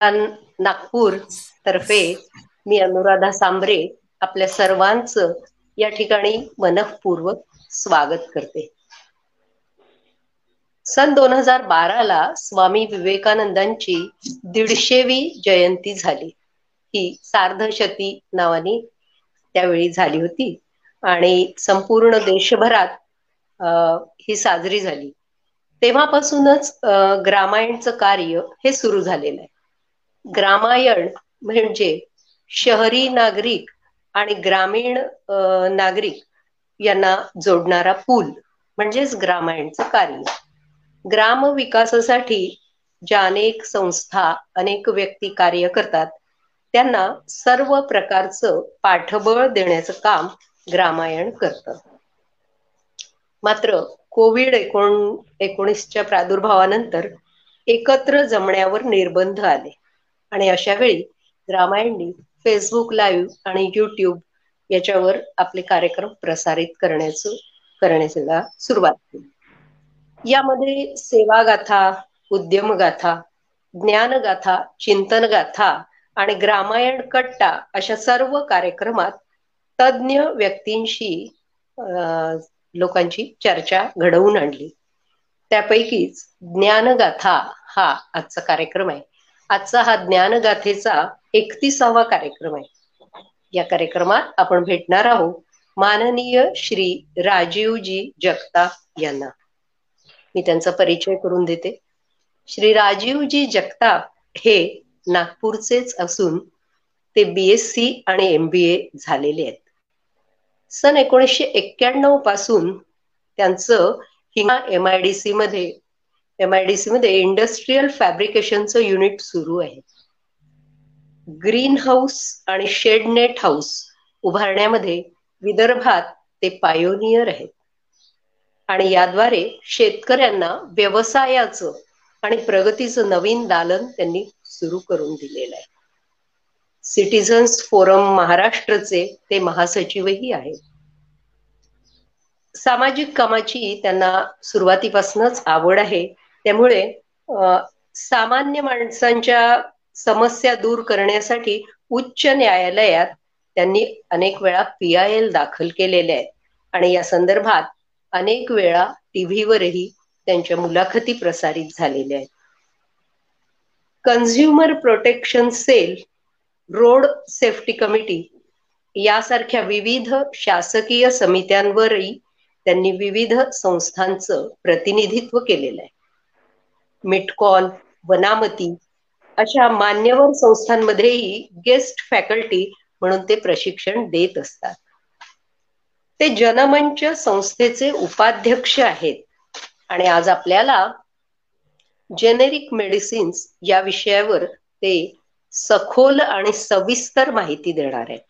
नागपूर तर्फे मी अनुराधा सांबरे आपल्या सर्वांचं या ठिकाणी मनपूर्वक स्वागत करते. सन दोन हजार बाराला स्वामी विवेकानंदांची दीडशेवी जयंती झाली. ही सार्धशती नावानी त्यावेळी झाली होती आणि संपूर्ण देशभरात ही साजरी झाली. तेव्हापासूनच ग्रामायणचं कार्य हे सुरू झालेलं आहे. ग्रामायण म्हणजे शहरी नागरिक आणि ग्रामीण नागरिक यांना जोडणारा पूल म्हणजेच ग्रामायणचं कार्य. ग्राम विकासासाठी ज्या अनेक संस्था अनेक व्यक्ती कार्य करतात त्यांना सर्व प्रकारचं पाठबळ देण्याचं काम ग्रामायण करतं. मात्र कोविड एकोण एकोणीसच्या प्रादुर्भावानंतर एकत्र जमण्यावर निर्बंध आले. आणि अशा वेळी रामायणनी फेसबुक लाईव्ह आणि युट्यूब याच्यावर आपले कार्यक्रम प्रसारित करण्याचं करण्याला सुरुवात केली. यामध्ये सेवागाथा उद्यमगाथा ज्ञानगाथा चिंतनगाथा आणि ग्रामायण कट्टा अशा सर्व कार्यक्रमात तज्ज्ञ व्यक्तींशी लोकांची चर्चा घडवून आणली. त्यापैकीच ज्ञानगाथा हा आजचा कार्यक्रम आहे. आजचा हा ज्ञानगाथेचा एकतीसावा कार्यक्रम आहे. या कार्यक्रमात आपण भेटणार आहोत माननीय श्री राजीवजी जगताप यांना. मी त्यांचा परिचय करून देते. श्री राजीवजी जगताप हे नागपूरचेच असून ते बीएससी आणि एम बी ए झालेले आहेत. सन एकोणीसशे एक्क्याण्णवपासून त्यांचं हिमा एम आय डी सी मध्ये एम आय डी सी मध्ये इंडस्ट्रीयल फॅब्रिकेशनचं युनिट सुरू आहे. ग्रीन हाऊस आणि शेडनेट हाऊस उभारण्यामध्ये विदर्भात ते पायोनियर आहेत. आणि याद्वारे शेतकऱ्यांना व्यवसायाचं आणि प्रगतीचं नवीन दालन त्यांनी सुरू करून दिलेलं आहे. सिटीझन्स फोरम महाराष्ट्रचे ते महासचिवही आहेत. सामाजिक कामाची त्यांना सुरुवातीपासूनच आवड आहे. त्यामुळे सामान्य माणसांच्या समस्या दूर करण्यासाठी उच्च न्यायालयात त्यांनी अनेक वेळा पी आय एल दाखल केलेले आहेत. आणि या संदर्भात अनेक वेळा टीव्हीवरही त्यांच्या मुलाखती प्रसारित झालेल्या आहेत. Consumer protection cell road safety committee यासारख्या विविध शासकीय समित्यांवरही त्यांनी विविध संस्थांचं प्रतिनिधित्व केलेलं आहे. मिटकॉन वनामती अशा मान्यवर संस्थांमध्येही गेस्ट फॅकल्टी म्हणून ते प्रशिक्षण देत असतात. ते जनमंच संस्थेचे उपाध्यक्ष आहेत. आणि आज आपल्याला जेनेरिक मेडिसिन्स या विषयावर ते सखोल आणि सविस्तर माहिती देणार आहेत.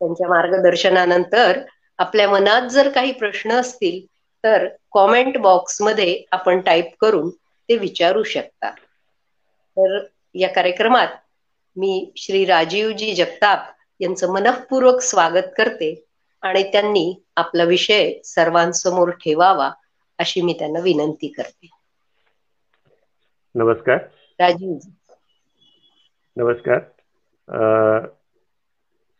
त्यांच्या मार्गदर्शनानंतर आपल्या मनात जर काही प्रश्न असतील तर कॉमेंट बॉक्समध्ये आपण टाईप करून ते विचारू शकता. तर या कार्यक्रमात मी श्री राजीवजी जगताप यांचं मनपूर्वक स्वागत करते आणि त्यांनी आपला विषय सर्वांसमोर ठेवावा अशी मी त्यांना विनंती करते. नमस्कार. राजीवजी. नमस्कार.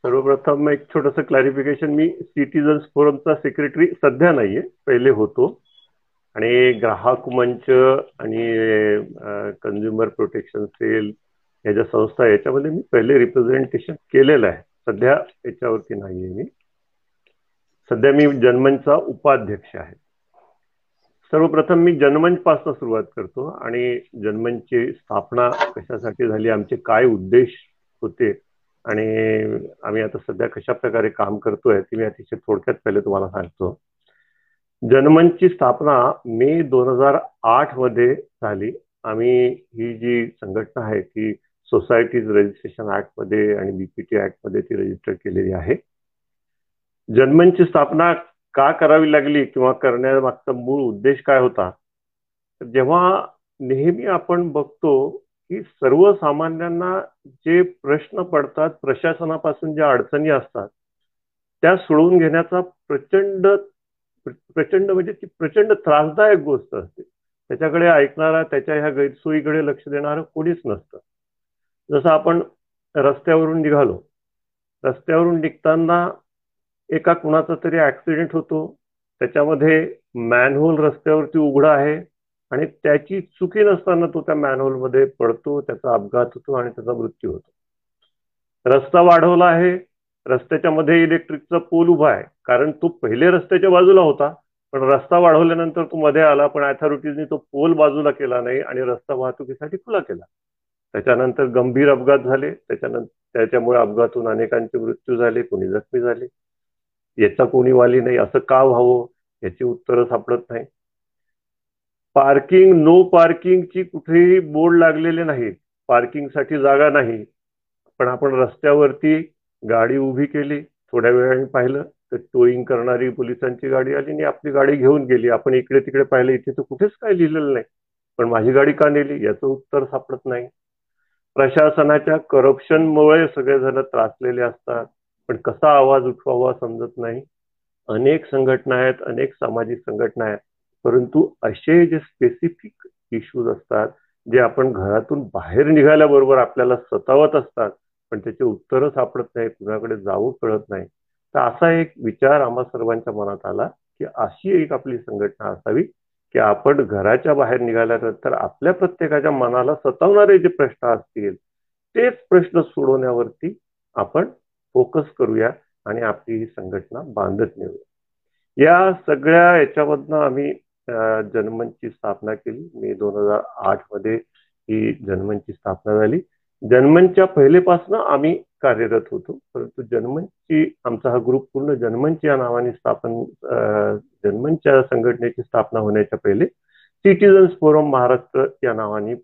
सर्वप्रथम एक छोटस क्लॅरिफिकेशन मी सिटीजन्स फोरमचा सेक्रेटरी सध्या नाहीये पहिले होतो. आणि ग्राहक मंच आणि कन्झ्युमर प्रोटेक्शन सेल या ज्या संस्था याच्यामध्ये मी पहिले रिप्रेझेंटेशन केलेलं आहे. सध्या याच्यावरती नाहीये मी. सध्या मी जनमंचचा उपाध्यक्ष आहे. सर्वप्रथम मी जनमंच पासून सुरुवात करतो आणि जनमंचची स्थापना कशासाठी झाली आमचे काय उद्देश होते आणि आम्ही आता सध्या कशा प्रकारे काम करतोय ते मी अतिशय थोडक्यात पहिले तुम्हाला सांगतो. जनमंचची स्थापना मे दोन हजार आठमध्ये झाली. आम्ही ही जी संघटना आहे ती सोसायटीज रजिस्ट्रेशन ऍक्टमध्ये आणि बीपीटी ऍक्टमध्ये ती रजिस्टर केलेली आहे. जनमंचची स्थापना का करावी लागली किंवा करण्यामागचा मूळ उद्देश काय होता? जेव्हा नेहमी आपण बघतो की सर्वसामान्यांना जे प्रश्न पडतात प्रशासनापासून ज्या अडचणी असतात त्या सोडवून घेण्याचा प्रचंड प्रचंड म्हणजे ती प्रचंड त्रासदायक गोष्ट असते. त्याच्याकडे ऐकणारा त्याच्या ह्या गैरसोयीकडे लक्ष देणारं कोणीच नसतं. जसं आपण रस्त्यावरून निघालो रस्त्यावरून निघताना एका कुणाचा तरी ऍक्सिडेंट होतो त्याच्यामध्ये मॅनहोल रस्त्यावरती उघडा आहे आणि त्याची चुकी नसताना तो त्या मॅनहोलमध्ये पडतो त्याचा अपघात होतो आणि त्याचा मृत्यू होतो. रस्ता वाढवला आहे रस्त्याच्या मध्ये इलेक्ट्रिकचा पोल उभा आहे. कारण तो पहिले रस्त्याच्या बाजूला होता पण रस्ता वाढवल्यानंतर तो मध्ये आला पण अथॉरिटीजनी तो पोल बाजूला केला नाही आणि रस्ता वाहतुकीसाठी खुला केला. त्याच्यानंतर गंभीर अपघात झाले. त्याच्यानंतर त्याच्यामुळे अपघातून अनेकांचे मृत्यू झाले कोणी जखमी झाले. याचा कोणी वाली नाही असं का व्हावं याची उत्तरं सापडत नाही. पार्किंग नो पार्किंगची कुठेही बोर्ड लागलेले नाहीत. पार्किंगसाठी जागा नाही. पण आपण रस्त्यावरती गाडी उभी केली थोड्या वेळाने पाहिलं तर टोईंग करणारी पोलिसांची गाडी आली आणि आपली गाडी घेऊन गेली. आपण इकडे तिकडे पाहिलं इथे तर कुठेच काय लिहिलेलं नाही. पण माझी गाडी का नेली याचं उत्तर सापडत नाही. प्रशासनाच्या करप्शनमुळे सगळेजण त्रासलेले असतात पण कसा आवाज उठवावा समजत नाही. अनेक संघटना आहेत अनेक सामाजिक संघटना आहेत. परंतु असे जे स्पेसिफिक इश्यूज असतात जे आपण घरातून बाहेर निघाल्याबरोबर आपल्याला सतावत असतात पण त्याचे उत्तरं सापडत नाही कुणाकडे जावं कळत नाही. तर असा एक विचार आम्हा सर्वांच्या मनात आला की अशी एक आपली संघटना असावी की आपण घराच्या बाहेर निघाल्यानंतर आपल्या प्रत्येकाच्या मनाला सतावणारे जे प्रश्न असतील तेच प्रश्न सोडवण्यावरती आपण फोकस करूया आणि आपली ही संघटना बांधत नेऊया. या सगळ्या याच्यामधनं आम्ही जनमनची स्थापना केली. मे दोन हजार आठमध्ये ही जनमनची स्थापना झाली. जन्मनच्या पहिलेपासून आम्ही कार्यरत होतो. परंतु जन्मनची आमचा हा ग्रुप पूर्ण जन्मनची या नावाने स्थापन जन्मनच्या संघटनेची स्थापना होण्याच्या पहिले सिटीजन्स फोरम महाराष्ट्र या नावाने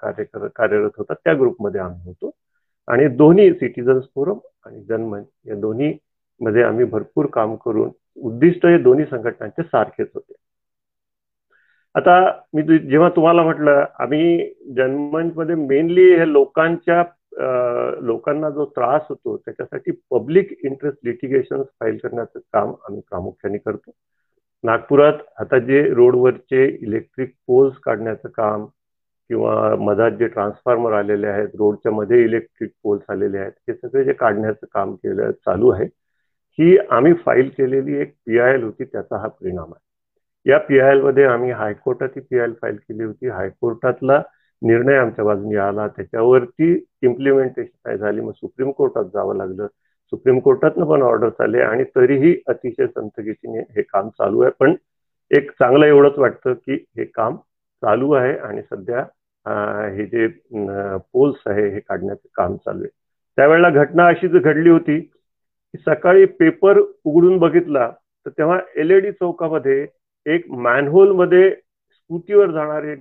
कार्य कार्यरत होता. त्या ग्रुपमध्ये आम्ही होतो. आणि दोन्ही सिटीजन्स फोरम आणि जन्मन या दोन्ही मध्ये आम्ही भरपूर काम करून उद्दिष्ट हे दोन्ही संघटनांचे सारखेच होते. आता मी जेव्हा तुम्हाला म्हटलं आम्ही मध्ये मेनली हे लोकांच्या लोकांना जो त्रास होतो त्याच्यासाठी पब्लिक इंटरेस्ट लिटिगेशन फाईल करण्याचं काम आम्ही प्रामुख्याने करतो. नागपुरात आता जे रोडवरचे इलेक्ट्रिक पोल्स काढण्याचं काम किंवा मधात जे ट्रान्सफॉर्मर आलेले आहेत रोडच्या मध्ये इलेक्ट्रिक पोल्स आलेले आहेत हे सगळे जे काढण्याचं काम केलं चालू आहे ही आम्ही फाईल केलेली एक पी आय एल होती त्याचा हा परिणाम आहे. या पी आयमध्ये आम्ही हायकोर्टात ही पी आय एल फाईल केली होती. हायकोर्टातला निर्णय आमच्या बाजूने आला. त्याच्यावरती इम्प्लिमेंटेशन काय झाली? मग सुप्रीम कोर्टात जावं लागलं. सुप्रीम कोर्टातनं पण ऑर्डर्स आले आणि तरीही अतिशय संतगतीने हे काम चालू आहे. पण एक चांगलं एवढंच वाटतं की हे काम चालू आहे आणि सध्या हे जे पोल्स आहे हे काढण्याचं काम चालू आहे. त्यावेळेला घटना अशीच घडली होती की सकाळी पेपर उघडून बघितला तर तेव्हा एलईडी चौकामध्ये एक मॅनहोलमध्ये स्कूटीवर जाणारे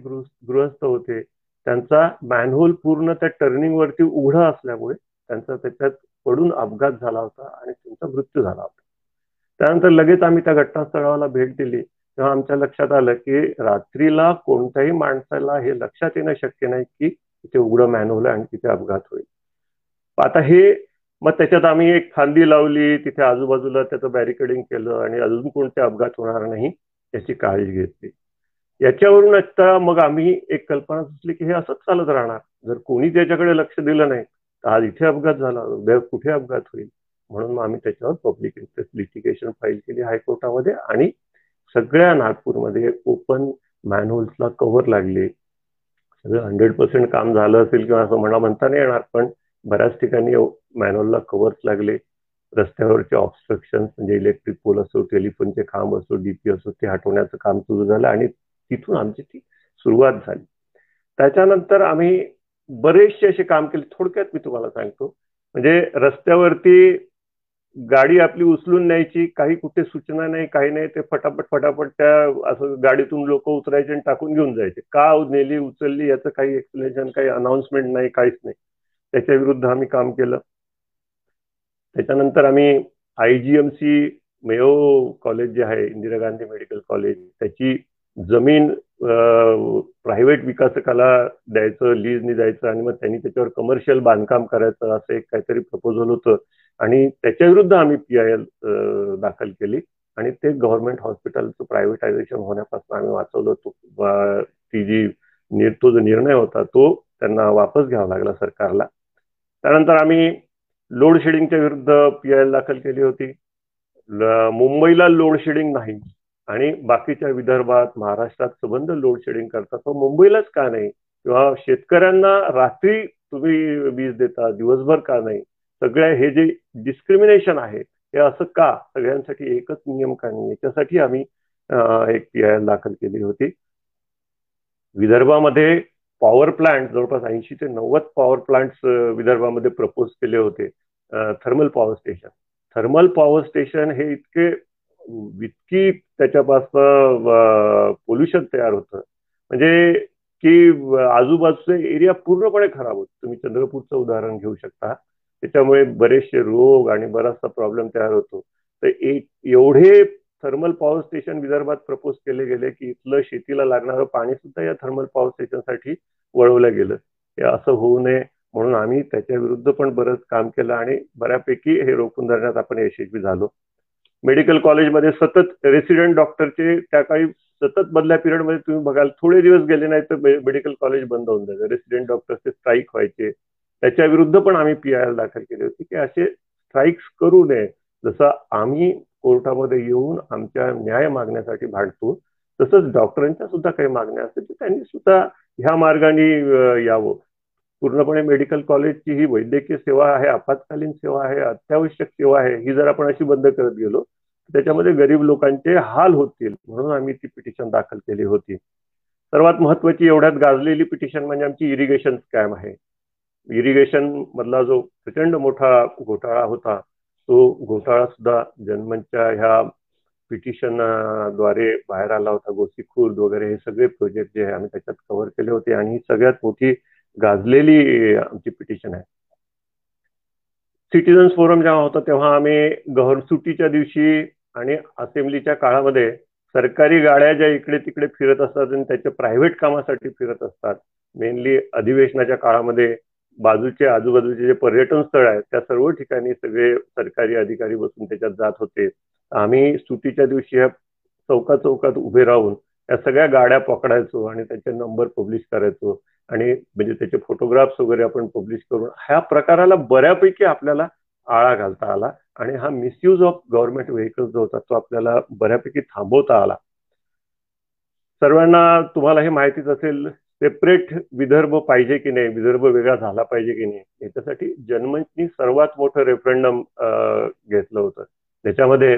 गृहस्थ होते. त्यांचा मॅनहोल पूर्ण त्या टर्निंग वरती उघडा असल्यामुळे त्यांचा त्याच्यात पडून अपघात झाला होता आणि त्यांचा मृत्यू झाला होता. त्यानंतर लगेच आम्ही त्या घटनास्थळाला भेट दिली. तेव्हा आमच्या लक्षात आलं की रात्रीला कोणत्याही माणसाला हे लक्षात येणं शक्य नाही की तिथे उघडं मॅनहोल आणि तिथे अपघात होईल. आता हे मग त्याच्यात आम्ही एक खांदी लावली. तिथे आजूबाजूला त्याचं बॅरिकेडिंग केलं आणि अजून कोणते अपघात होणार नाही. याची काळजी घेतली. याच्यावरून आता मग आम्ही एक कल्पना सुचली की हे असंच चालत राहणार. जर कोणी त्याच्याकडे लक्ष दिलं नाही तर आज इथे अपघात झाला उद्या कुठे अपघात होईल? म्हणून मग आम्ही त्याच्यावर पब्लिक इंटरेस्ट लिटिगेशन फाईल केली हायकोर्टामध्ये आणि सगळ्या नागपूरमध्ये ओपन मॅनहोल्सला कव्हर लागले. सगळं हंड्रेड पर्सेंट काम झालं असेल किंवा असं म्हणा म्हणता नाही येणार पण बऱ्याच ठिकाणी मॅनहोलला कव्हर्स लागले. रस्त्यावरचे ऑब्स्ट्रक्शन म्हणजे इलेक्ट्रिक पोल असो टेलिफोनचे खांब असो डीपी असो ते हटवण्याचं काम सुरू झालं आणि तिथून आमची ती सुरुवात झाली. त्याच्यानंतर आम्ही बरेचसे असे काम केले. थोडक्यात मी तुम्हाला सांगतो. म्हणजे रस्त्यावरती गाडी आपली उचलून न्यायची काही कुठे सूचना नाही काही नाही ते फटाफट फटाफट त्या असं गाडीतून लोक उतरायचे आणि टाकून घेऊन जायचे. का नेली उचलली याचं काही एक्सप्लेनेशन काही अनाऊन्समेंट नाही काहीच नाही. त्याच्या विरुद्ध आम्ही काम केलं. त्याच्यानंतर आम्ही I G M C Mayo college जे आहे इंदिरा गांधी मेडिकल कॉलेज त्याची जमीन प्रायव्हेट विकासकाला द्यायचं लीजनी द्यायचं आणि मग त्यांनी त्याच्यावर कमर्शियल बांधकाम करायचं असं एक काहीतरी प्रपोजल होतं. आणि त्याच्या विरुद्ध आम्ही पी आय एल दाखल केली. आणि ते गव्हर्नमेंट हॉस्पिटलचं प्रायव्हेटायझेशन होण्यापासून आम्ही वाचवलं. होतो ती जी तो जो निर्णय होता तो त्यांना वापस घ्यावा लागला सरकारला. त्यानंतर आम्ही लोड शेडिंगच्या विरुद्ध पीआयएल दाखल केली होती. मुंबईला लोड शेडिंग नाही आणि बाकीच्या विदर्भात महाराष्ट्रात संबंध लोड शेडिंग करतात. तो मुंबईलाच का नाही? किंवा शेतकऱ्यांना रात्री तुम्ही वीज देता दिवसभर का नाही? सगळ्या हे जे डिस्क्रिमिनेशन आहे हे असं का? सगळ्यांसाठी एकच नियम का नाही? याच्यासाठी आम्ही एक पीआयएल दाखल केली होती. विदर्भामध्ये पॉवर प्लांट जवळपास ऐंशी ते नव्वद पॉवर प्लांट्स विदर्भामध्ये प्रपोज केले होते. Thermal power station thermal power station हे इतके इतकी त्याच्यापासून पोल्युशन तयार होतं. म्हणजे की आजूबाजूचे एरिया पूर्णपणे खराब होत. तुम्ही चंद्रपूरचं उदाहरण घेऊ शकता. त्याच्यामुळे बरेचसे रोग आणि बराचसा प्रॉब्लेम तयार होतो. तर एवढे थर्मल पॉवर स्टेशन विदर्भात प्रपोज केले गेले की इथलं शेतीला लागणारं पाणी सुद्धा या थर्मल पॉवर स्टेशनसाठी वळवलं गेलं. हे असं होऊ नये म्हणून आम्ही त्याच्या विरुद्ध पण बरंच काम केलं आणि बऱ्यापैकी हे रोखून धरण्यात आपण यशस्वी झालो. मेडिकल कॉलेजमध्ये सतत रेसिडेंट डॉक्टरचे त्या काही सतत बदल्या पिरियडमध्ये तुम्ही बघाल थोडे दिवस गेले नाही तर मेडिकल कॉलेज बंद होऊन जायचं. रेसिडेंट डॉक्टरचे स्ट्राईक व्हायचे. त्याच्या विरुद्ध पण आम्ही पी आय एल दाखल केली होती. की असे स्ट्राईक्स करू नये. जसं आम्ही कोर्टामध्ये येऊन आमच्या न्याय मागण्यासाठी भांडतो. तसंच डॉक्टरांच्या सुद्धा काही मागण्या असतील तर त्यांनी सुद्धा ह्या मार्गाने यावं. पूर्णपणे मेडिकल कॉलेजची ही वैद्यकीय सेवा आहे आपत्कालीन सेवा आहे अत्यावश्यक सेवा आहे ही जर आपण अशी बंद करत गेलो त्याच्यामध्ये गरीब लोकांचे हाल होतील म्हणून आम्ही ती पिटिशन दाखल केली होती. सर्वात महत्वाची एवढ्यात गाजलेली पिटिशन म्हणजे आमची इरिगेशन स्कॅम आहे. इरिगेशन मधला जो प्रचंड मोठा घोटाळा होता तो घोटाळा सुद्धा जनमनच्या ह्या पिटिशनद्वारे बाहेर आला होता गोसी खुर्द वगैरे हे सगळे प्रोजेक्ट जे आहे आम्ही त्याच्यात कव्हर केले होते आणि ही सगळ्यात मोठी गाजलेली आमची पिटिशन आहे. सिटीजन्स फोरम जेव्हा होता तेव्हा आम्ही गव्हर सुटीच्या दिवशी आणि असेंब्लीच्या काळामध्ये सरकारी गाड्या ज्या इकडे तिकडे फिरत असतात आणि त्याच्या प्रायव्हेट कामासाठी फिरत असतात मेनली अधिवेशनाच्या काळामध्ये बाजूचे आजूबाजूचे जे पर्यटन स्थळ आहेत त्या सर्व ठिकाणी सगळे सरकारी अधिकारी बसून त्याच्यात जात होते. आम्ही सुट्टीच्या दिवशी ह्या चौका चौकात उभे राहून या सगळ्या गाड्या पकडायचो आणि त्याचे नंबर पब्लिश करायचो आणि म्हणजे त्याचे फोटोग्राफ्स वगैरे आपण पब्लिश करून ह्या प्रकाराला बऱ्यापैकी आपल्याला आळा घालता आला आणि हा मिसयूज ऑफ गव्हर्नमेंट व्हेकल्स जो होता तो आपल्याला बऱ्यापैकी थांबवता आला. सर्वांना तुम्हाला हे माहितीच असेल सेपरेट विदर्भ पाहिजे की नाही? विदर्भ वेगळा झाला पाहिजे की नाही? याच्यासाठी जनमंचनी सर्वात मोठं रेफरंडम घेतलं होतं. त्याच्यामध्ये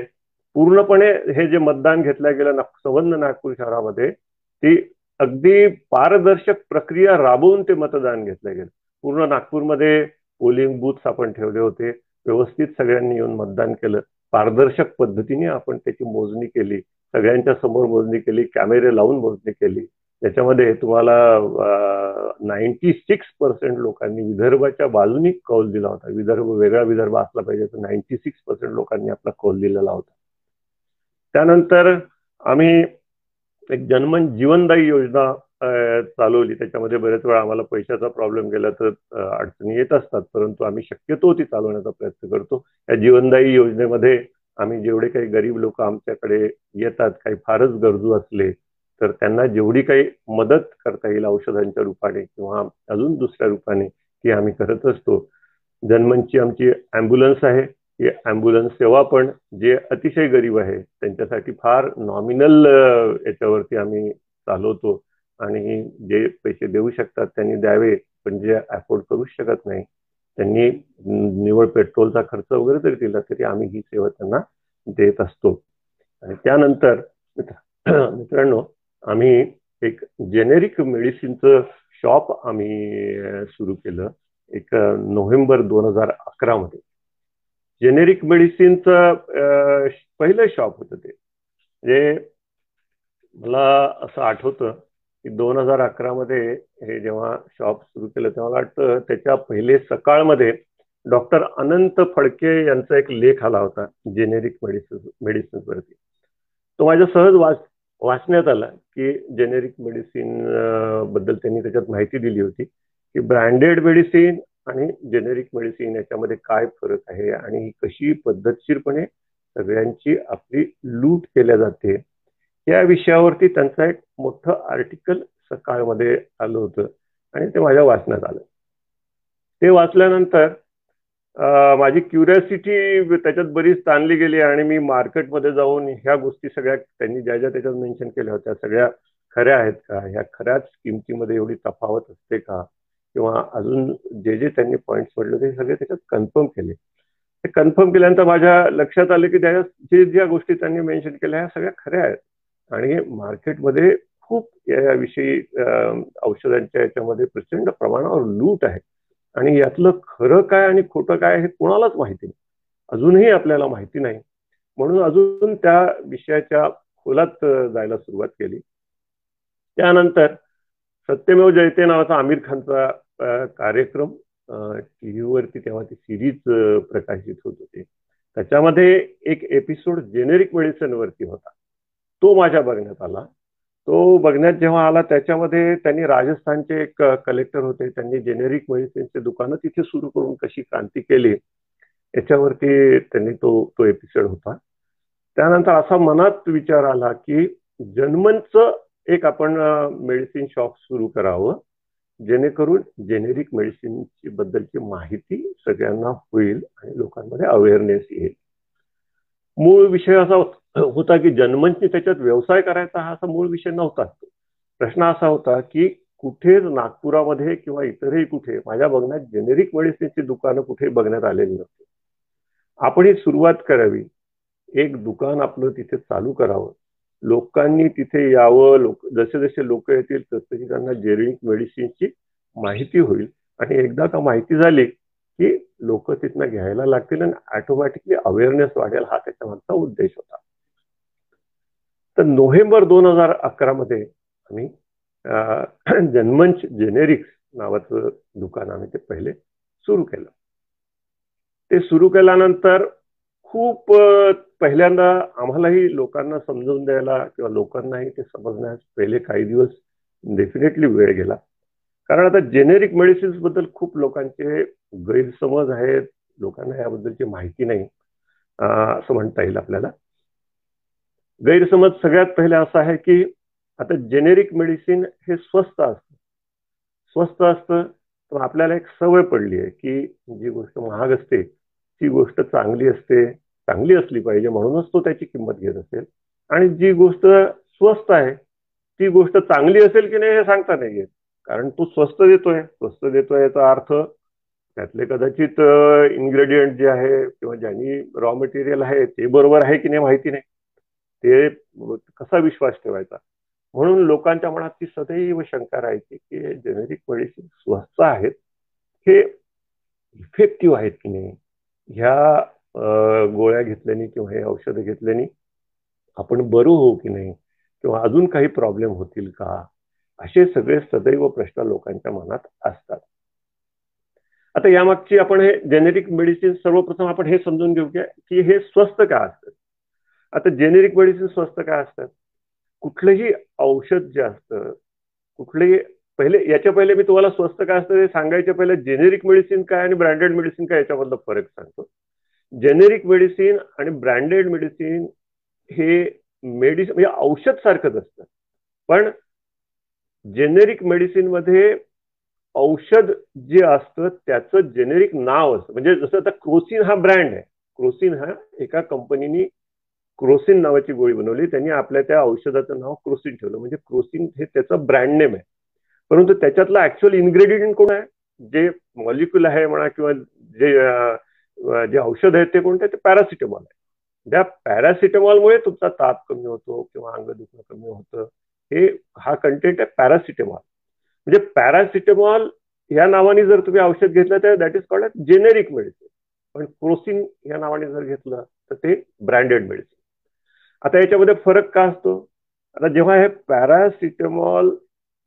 पूर्णपणे हे जे मतदान घेतलं गेलं संबंध नागपूर शहरामध्ये ती अगदी पारदर्शक प्रक्रिया राबवून ते मतदान घेतलं गेलं. पूर्ण नागपूरमध्ये पोलिंग बूथ्स आपण ठेवले होते. व्यवस्थित सगळ्यांनी येऊन मतदान केलं. पारदर्शक पद्धतीने आपण त्याची मोजणी केली. सगळ्यांच्या समोर मोजणी केली. कॅमेरे लावून मोजणी केली. त्याच्यामध्ये तुम्हाला नाईन्टी सिक्स पर्सेंट लोकांनी विदर्भाच्या बाजूनी कौल दिला होता. विदर्भ वेगळा विदर्भ असला पाहिजे तर नाईन्टी सिक्स पर्सेंट लोकांनी आपला कौल दिलेला होता. त्यानंतर आम्ही एक जनमन जीवनदायी योजना चालवली. त्याच्यामध्ये बरेच वेळा आम्हाला पैशाचा प्रॉब्लेम गेला तर अडचणी येत असतात. परंतु आम्ही शक्यतो ती चालवण्याचा प्रयत्न करतो. या जीवनदायी योजनेमध्ये आम्ही जेवढे काही गरीब लोक आमच्याकडे येतात काही फारच गरजू असले तर त्यांना जेवढी काही मदत करता येईल औषधांच्या रूपाने किंवा अजून दुसऱ्या रूपाने ती आम्ही करत असतो. जन्मनची आमची ॲम्ब्युलन्स आहे. ही ॲम्ब्युलन्स सेवा पण जे अतिशय गरीब आहे त्यांच्यासाठी फार नॉमिनल याच्यावरती आम्ही चालवतो. आणि जे पैसे देऊ शकतात त्यांनी द्यावे पण जे अफोर्ड करू शकत नाही त्यांनी निवड पेट्रोलचा खर्च वगैरे जरी दिला तरी आम्ही ही सेवा त्यांना देत असतो. आणि त्यानंतर मित्रांनो आम्ही एक जेनेरिक मेडिसिनचं शॉप आम्ही सुरू केलं एक नोव्हेंबर दोन हजार अकरा मध्ये. जेनेरिक मेडिसिनचं पहिलं शॉप होतं ते. म्हणजे मला असं आठवतं की दोन हजार अकरा मध्ये हे जेव्हा शॉप सुरू केलं तेव्हा वाटतं त्याच्या पहिले सकाळमध्ये डॉक्टर अनंत फडके यांचा एक लेख आला होता जेनेरिक मेडिसिन मेडिसिन्सवरती तो माझ्या सहज वाच वाचण्यात आला की जेनेरिक मेडिसिनबद्दल त्यांनी त्याच्यात माहिती दिली होती की ब्रँडेड मेडिसिन आणि जेनेरिक मेडिसिन याच्यामध्ये काय फरक आहे आणि ही कशी पद्धतशीरपणे सगळ्यांची आपली लूट केल्या जाते या विषयावरती त्यांचा एक मोठं आर्टिकल सकाळमध्ये आलं होतं आणि ते माझ्या वाचण्यात आलं. ते वाचल्यानंतर माझी क्युरियासिटी त्याच्यात बरीच ताणली गेली आणि मी मार्केटमध्ये जाऊन ह्या गोष्टी सगळ्या त्यांनी ज्या ज्या त्याच्यात मेन्शन केल्या होत्या सगळ्या खऱ्या आहेत का? ह्या खऱ्याच किमतीमध्ये एवढी तफावत असते का? किंवा अजून जे जे त्यांनी पॉईंट्स म्हटले ते सगळे त्याच्यात कन्फर्म केले. ते कन्फर्म केल्यानंतर माझ्या लक्षात आलं की त्या जे ज्या गोष्टी त्यांनी मेन्शन केल्या ह्या सगळ्या खऱ्या आहेत. आणि मार्केटमध्ये खूप याविषयी औषधांच्या याच्यामध्ये प्रचंड प्रमाणावर लूट आहे. आणि यातलं खरं काय आणि खोटं काय हे कोणालाच माहिती नाही. अजूनही आपल्याला माहिती नाही. म्हणून अजून त्या विषयाच्या खोलात जायला सुरुवात केली. त्यानंतर सत्यमेव जयते नावाचा आमिर खानचा कार्यक्रम टी व्हीवरती तेव्हा ती सिरीज प्रकाशित होत होती. त्याच्यामध्ये एक एपिसोड जेनेरिक मेडिसिनवरती होता. तो माझ्या बघण्यात आला. तो बघण्यात जेव्हा आला त्याच्यामध्ये त्यांनी राजस्थानचे एक कलेक्टर होते. त्यांनी जेनेरिक मेडिसिनचे दुकानं तिथे सुरू करून कशी क्रांती केली याच्यावरती त्यांनी तो तो एपिसोड होता. त्यानंतर असा मनात विचार आला की जन्मनच एक आपण मेडिसिन शॉप सुरू करावं जेणेकरून जेनेरिक मेडिसिनची बद्दलची माहिती सगळ्यांना होईल आणि लोकांमध्ये अवेअरनेस येईल. मूळ विषय असा होता. होता की जन्मंची त्याच्यात व्यवसाय करायचा हा असा मूळ विषय नव्हता. प्रश्न असा होता की कुठेच नागपुरामध्ये किंवा इतरही कुठे माझ्या बघण्यात जेनेरिक मेडिसिनची दुकानं कुठे बघण्यात आलेली नव्हती. आपण ही सुरुवात करावी. एक दुकान आपलं तिथे चालू करावं. लोकांनी तिथे यावं. लोक जसे जसे लोक येतील तसे त्यांना जेनेरिक मेडिसिनची माहिती होईल. आणि एकदा का माहिती झाली की लोक तिथनं घ्यायला लागतील आणि ऑटोमॅटिकली अवेअरनेस वाढेल हा त्याच्या उद्देश होता. तर नोव्हेंबर दोन हजार अकरा मध्ये आम्ही जन्मंच जेनेरिक्स नावाचं दुकान आम्ही ते पहिले सुरू केलं. ते सुरू केल्यानंतर खूप पहिल्यांदा आम्हालाही लोकांना समजून द्यायला किंवा लोकांनाही ते समजण्यास पहिले काही दिवस डेफिनेटली वेळ गेला. कारण आता जेनेरिक मेडिसिन्सबद्दल खूप लोकांचे गैरसमज आहेत लोकांना याबद्दलची माहिती नाही असं म्हणता येईल आपल्याला. गैरसमज सगळ्यात पहिले असा आहे की आता जेनेरिक मेडिसिन हे स्वस्त असतं. स्वस्त असतं तर आपल्याला एक सवय पडली आहे की जी गोष्ट महाग असते ती गोष्ट चांगली असते चांगली असली पाहिजे म्हणूनच तो त्याची किंमत घेत असेल. आणि जी गोष्ट स्वस्त आहे ती गोष्ट चांगली असेल की नाही हे सांगता नाही येत. कारण तो स्वस्त देतोय स्वस्त देतोय याचा अर्थ त्यातले कदाचित इन्ग्रेडियंट जे आहे किंवा ज्यांनी रॉ मटेरियल आहे ते बरोबर आहे की नाही माहिती नाही. ते कसा विश्वास ठेवायचा? म्हणून लोकांच्या मनात ती सदैव शंका राहायची की जेनेरिक मेडिसिन स्वस्त आहेत हे इफेक्टिव्ह आहेत की नाही? ह्या गोळ्या घेतल्याने किंवा हे औषधं घेतल्याने आपण बरं होऊ की नाही? किंवा अजून काही प्रॉब्लेम होतील का? असे सगळे सदैव प्रश्न लोकांच्या मनात असतात. आता यामागची आपण हे जेनेरिक मेडिसिन सर्वप्रथम आपण हे समजून घेऊ की हे स्वस्त का असतं आता जेनेरिक मेडिसिन स्वस्त काय असतात? कुठलंही औषध जे असतं कुठलंही पहिले याच्या पहिले मी तुम्हाला स्वस्त काय असतं ते सांगायच्या पहिले जेनेरिक मेडिसिन काय आणि ब्रँडेड मेडिसिन काय याच्यामधला फरक सांगतो. जेनेरिक मेडिसिन आणि ब्रँडेड मेडिसिन हे मेडिसिन म्हणजे औषध सारखंच असतं. पण जेनेरिक मेडिसिनमध्ये औषध जे असतं त्याचं जेनेरिक नाव असतं. म्हणजे जसं आता क्रोसिन हा ब्रँड आहे. क्रोसिन हा एका कंपनीनी क्रोसिन नावाची गोळी बनवली. त्यांनी आपल्या त्या औषधाचं नाव क्रोसिन ठेवलं. म्हणजे क्रोसिन हे त्याचं ब्रँड नेम आहे. परंतु त्याच्यातला ऍक्च्युअल इन्ग्रेडियंट कोण आहे? जे मॉलिक्युल आहे म्हणा किंवा जे जे औषध आहे ते कोणते? ते पॅरासिटेमॉल आहे. त्या पॅरासिटेमॉलमुळे तुमचा ताप कमी होतो किंवा अंग दुखणं कमी होतं. हे हा कंटेंट आहे पॅरासिटेमॉल म्हणजे पॅरासिटेमॉल या नावाने जर तुम्ही औषध घेतलं तर that is called generic medicine पण क्रोसिन या नावाने जर घेतलं तर ते ब्रँडेड मेडिसिन आता याच्यामध्ये फरक का असतो? आता जेव्हा हे पॅरासिटेमॉल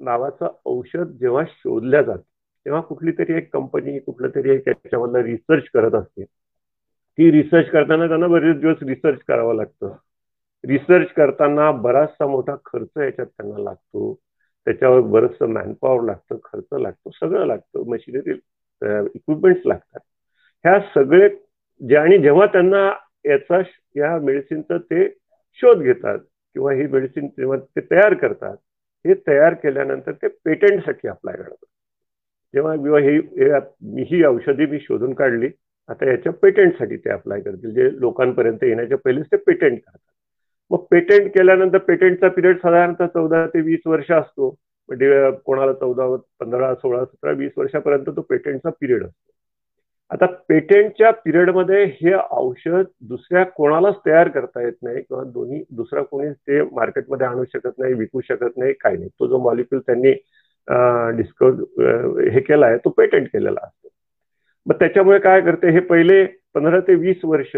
नावाचं औषध जेव्हा शोधल्या जात तेव्हा कुठली तरी एक कंपनी कुठलं तरी एक याच्यामधलं रिसर्च करत असते. ती रिसर्च करताना त्यांना बरेच दिवस रिसर्च करावं लागतं. रिसर्च करताना बराचसा मोठा खर्च याच्यात त्यांना लागतो. त्याच्यावर बरंचसं मॅनपॉवर लागतं खर्च लागतो सगळं लागतं. मशिनरी इक्विपमेंट्स लागतात. ह्या सगळे जे आणि जेव्हा त्यांना याचा या मेडिसिनचं ते शोध घेतात किंवा ही मेडिसिन ते तयार करतात हे तयार केल्यानंतर ते पेटंटसाठी अप्लाय करतात. जेव्हा किंवा हे ही औषधी मी शोधून काढली आता याच्या पेटंटसाठी ते अप्लाय करतील. जे लोकांपर्यंत येण्याच्या पहिलेच ते पेटंट करतात. मग पेटंट केल्यानंतर पेटंटचा पिरियड साधारणतः चौदा ते वीस वर्ष असतो. म्हणजे कोणाला चौदा पंधरा सोळा सतरा वीस वर्षापर्यंत तो पेटंटचा पिरियड असतो. आता पेटंटच्या पिरियडमध्ये हे औषध दुसऱ्या कोणालाच तयार करता येत नाही किंवा दोन्ही दुसरा कोणी ते मार्केटमध्ये आणू शकत नाही विकू शकत नाही काही नाही. तो जो मॉलिक्यूल त्यांनी डिस्कवर हे केला आहे तो पेटंट केलेला असतो. मग त्याच्यामुळे काय करते हे पहिले पंधरा ते वीस वर्ष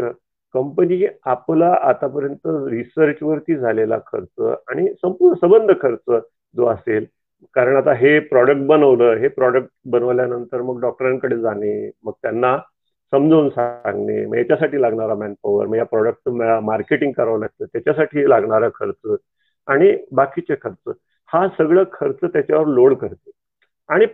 कंपनी आपला आतापर्यंत रिसर्चवरती झालेला खर्च आणि संपूर्ण संबंध खर्च जो असेल कारण आता हे प्रॉडक्ट बनवलं हे प्रॉडक्ट बनवल्यानंतर मग डॉक्टरांकडे जाणे मग त्यांना समजावून सांगणे मग याच्यासाठी लागणारा मॅनपॉवर मग या प्रॉडक्टचं मार्केटिंग करावं लागतं त्याच्यासाठी लागणारा खर्च आणि बाकीचे खर्च. हा सगळं खर्च त्याच्यावर लोड करते. आणि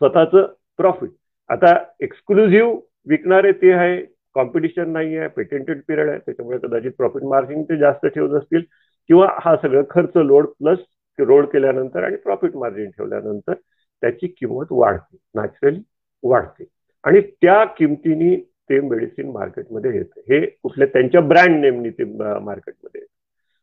स्वतःचं प्रॉफिट आता एक्सक्लुझिव्ह विकणारे ते आहे कॉम्पिटिशन नाही आहे पेटेंटेड पिरियड आहे त्याच्यामुळे कदाचित प्रॉफिट मार्जिन ते जास्त ठेवत असतील किंवा हा सगळं खर्च लोड प्लस रोड केल्यानंतर आणि प्रॉफिट मार्जिन ठेवल्यानंतर त्याची किंमत वाढते. नॅचरली वाढते. आणि त्या किमतीने ते मेडिसिन मार्केटमध्ये येतं. हे कुठल्या त्यांच्या ब्रँड नेमनी ते मार्केटमध्ये येतं.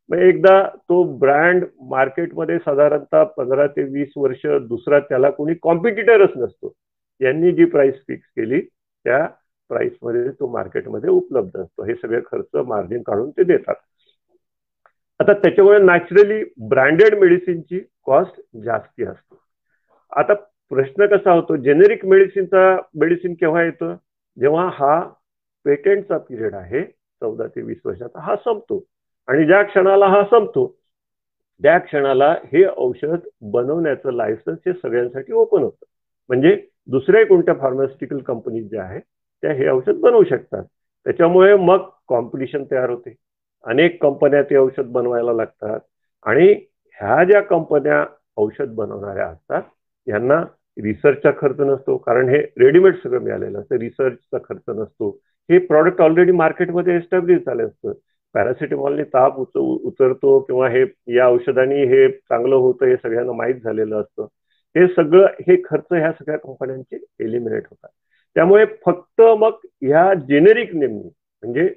मग एकदा तो ब्रँड मार्केटमध्ये साधारणतः पंधरा ते वीस वर्ष दुसरा त्याला कोणी कॉम्पिटिटरच नसतो. यांनी जी प्राइस फिक्स केली त्या प्राइसमध्ये तो मार्केटमध्ये उपलब्ध असतो. हे सगळे खर्च मार्जिन काढून ते देतात. आता त्याच्यामुळे नॅचरली ब्रँडेड मेडिसिनची कॉस्ट जास्ती असते. आता प्रश्न कसा होतो जेनेरिक मेडिसिनचा मेडिसिन केव्हा येतं? जेव्हा हा पेटंटचा पिरियड आहे चौदा ते वीस वर्षाचा हा संपतो. आणि ज्या क्षणाला हा संपतो त्या क्षणाला हे औषध बनवण्याचं लायसन्स हे सगळ्यांसाठी ओपन होतं. म्हणजे दुसऱ्या कोणत्या फार्मास्युटिकल कंपनीज ज्या आहेत त्या हे औषध बनवू शकतात. त्याच्यामुळे मग कॉम्पिटिशन तयार होते. अनेक कंपन्या ते औषध बनवायला लागतात. आणि ह्या ज्या कंपन्या औषध बनवणाऱ्या असतात यांना रिसर्चचा खर्च नसतो. कारण हे रेडीमेड सगळं मिळालेलं असतं. रिसर्चचा खर्च नसतो. हे प्रॉडक्ट ऑलरेडी मार्केटमध्ये एस्टॅब्लिश झाले असतं. पॅरासिटेमॉलने ताप उच उतरतो किंवा हे या औषधाने हे चांगलं होतं हे सगळ्यांना माहीत झालेलं असतं. हे सगळं हे खर्च ह्या सगळ्या कंपन्यांचे एलिमिनेट होतात. त्यामुळे फक्त मग ह्या जेनेरिक नेमनी म्हणजे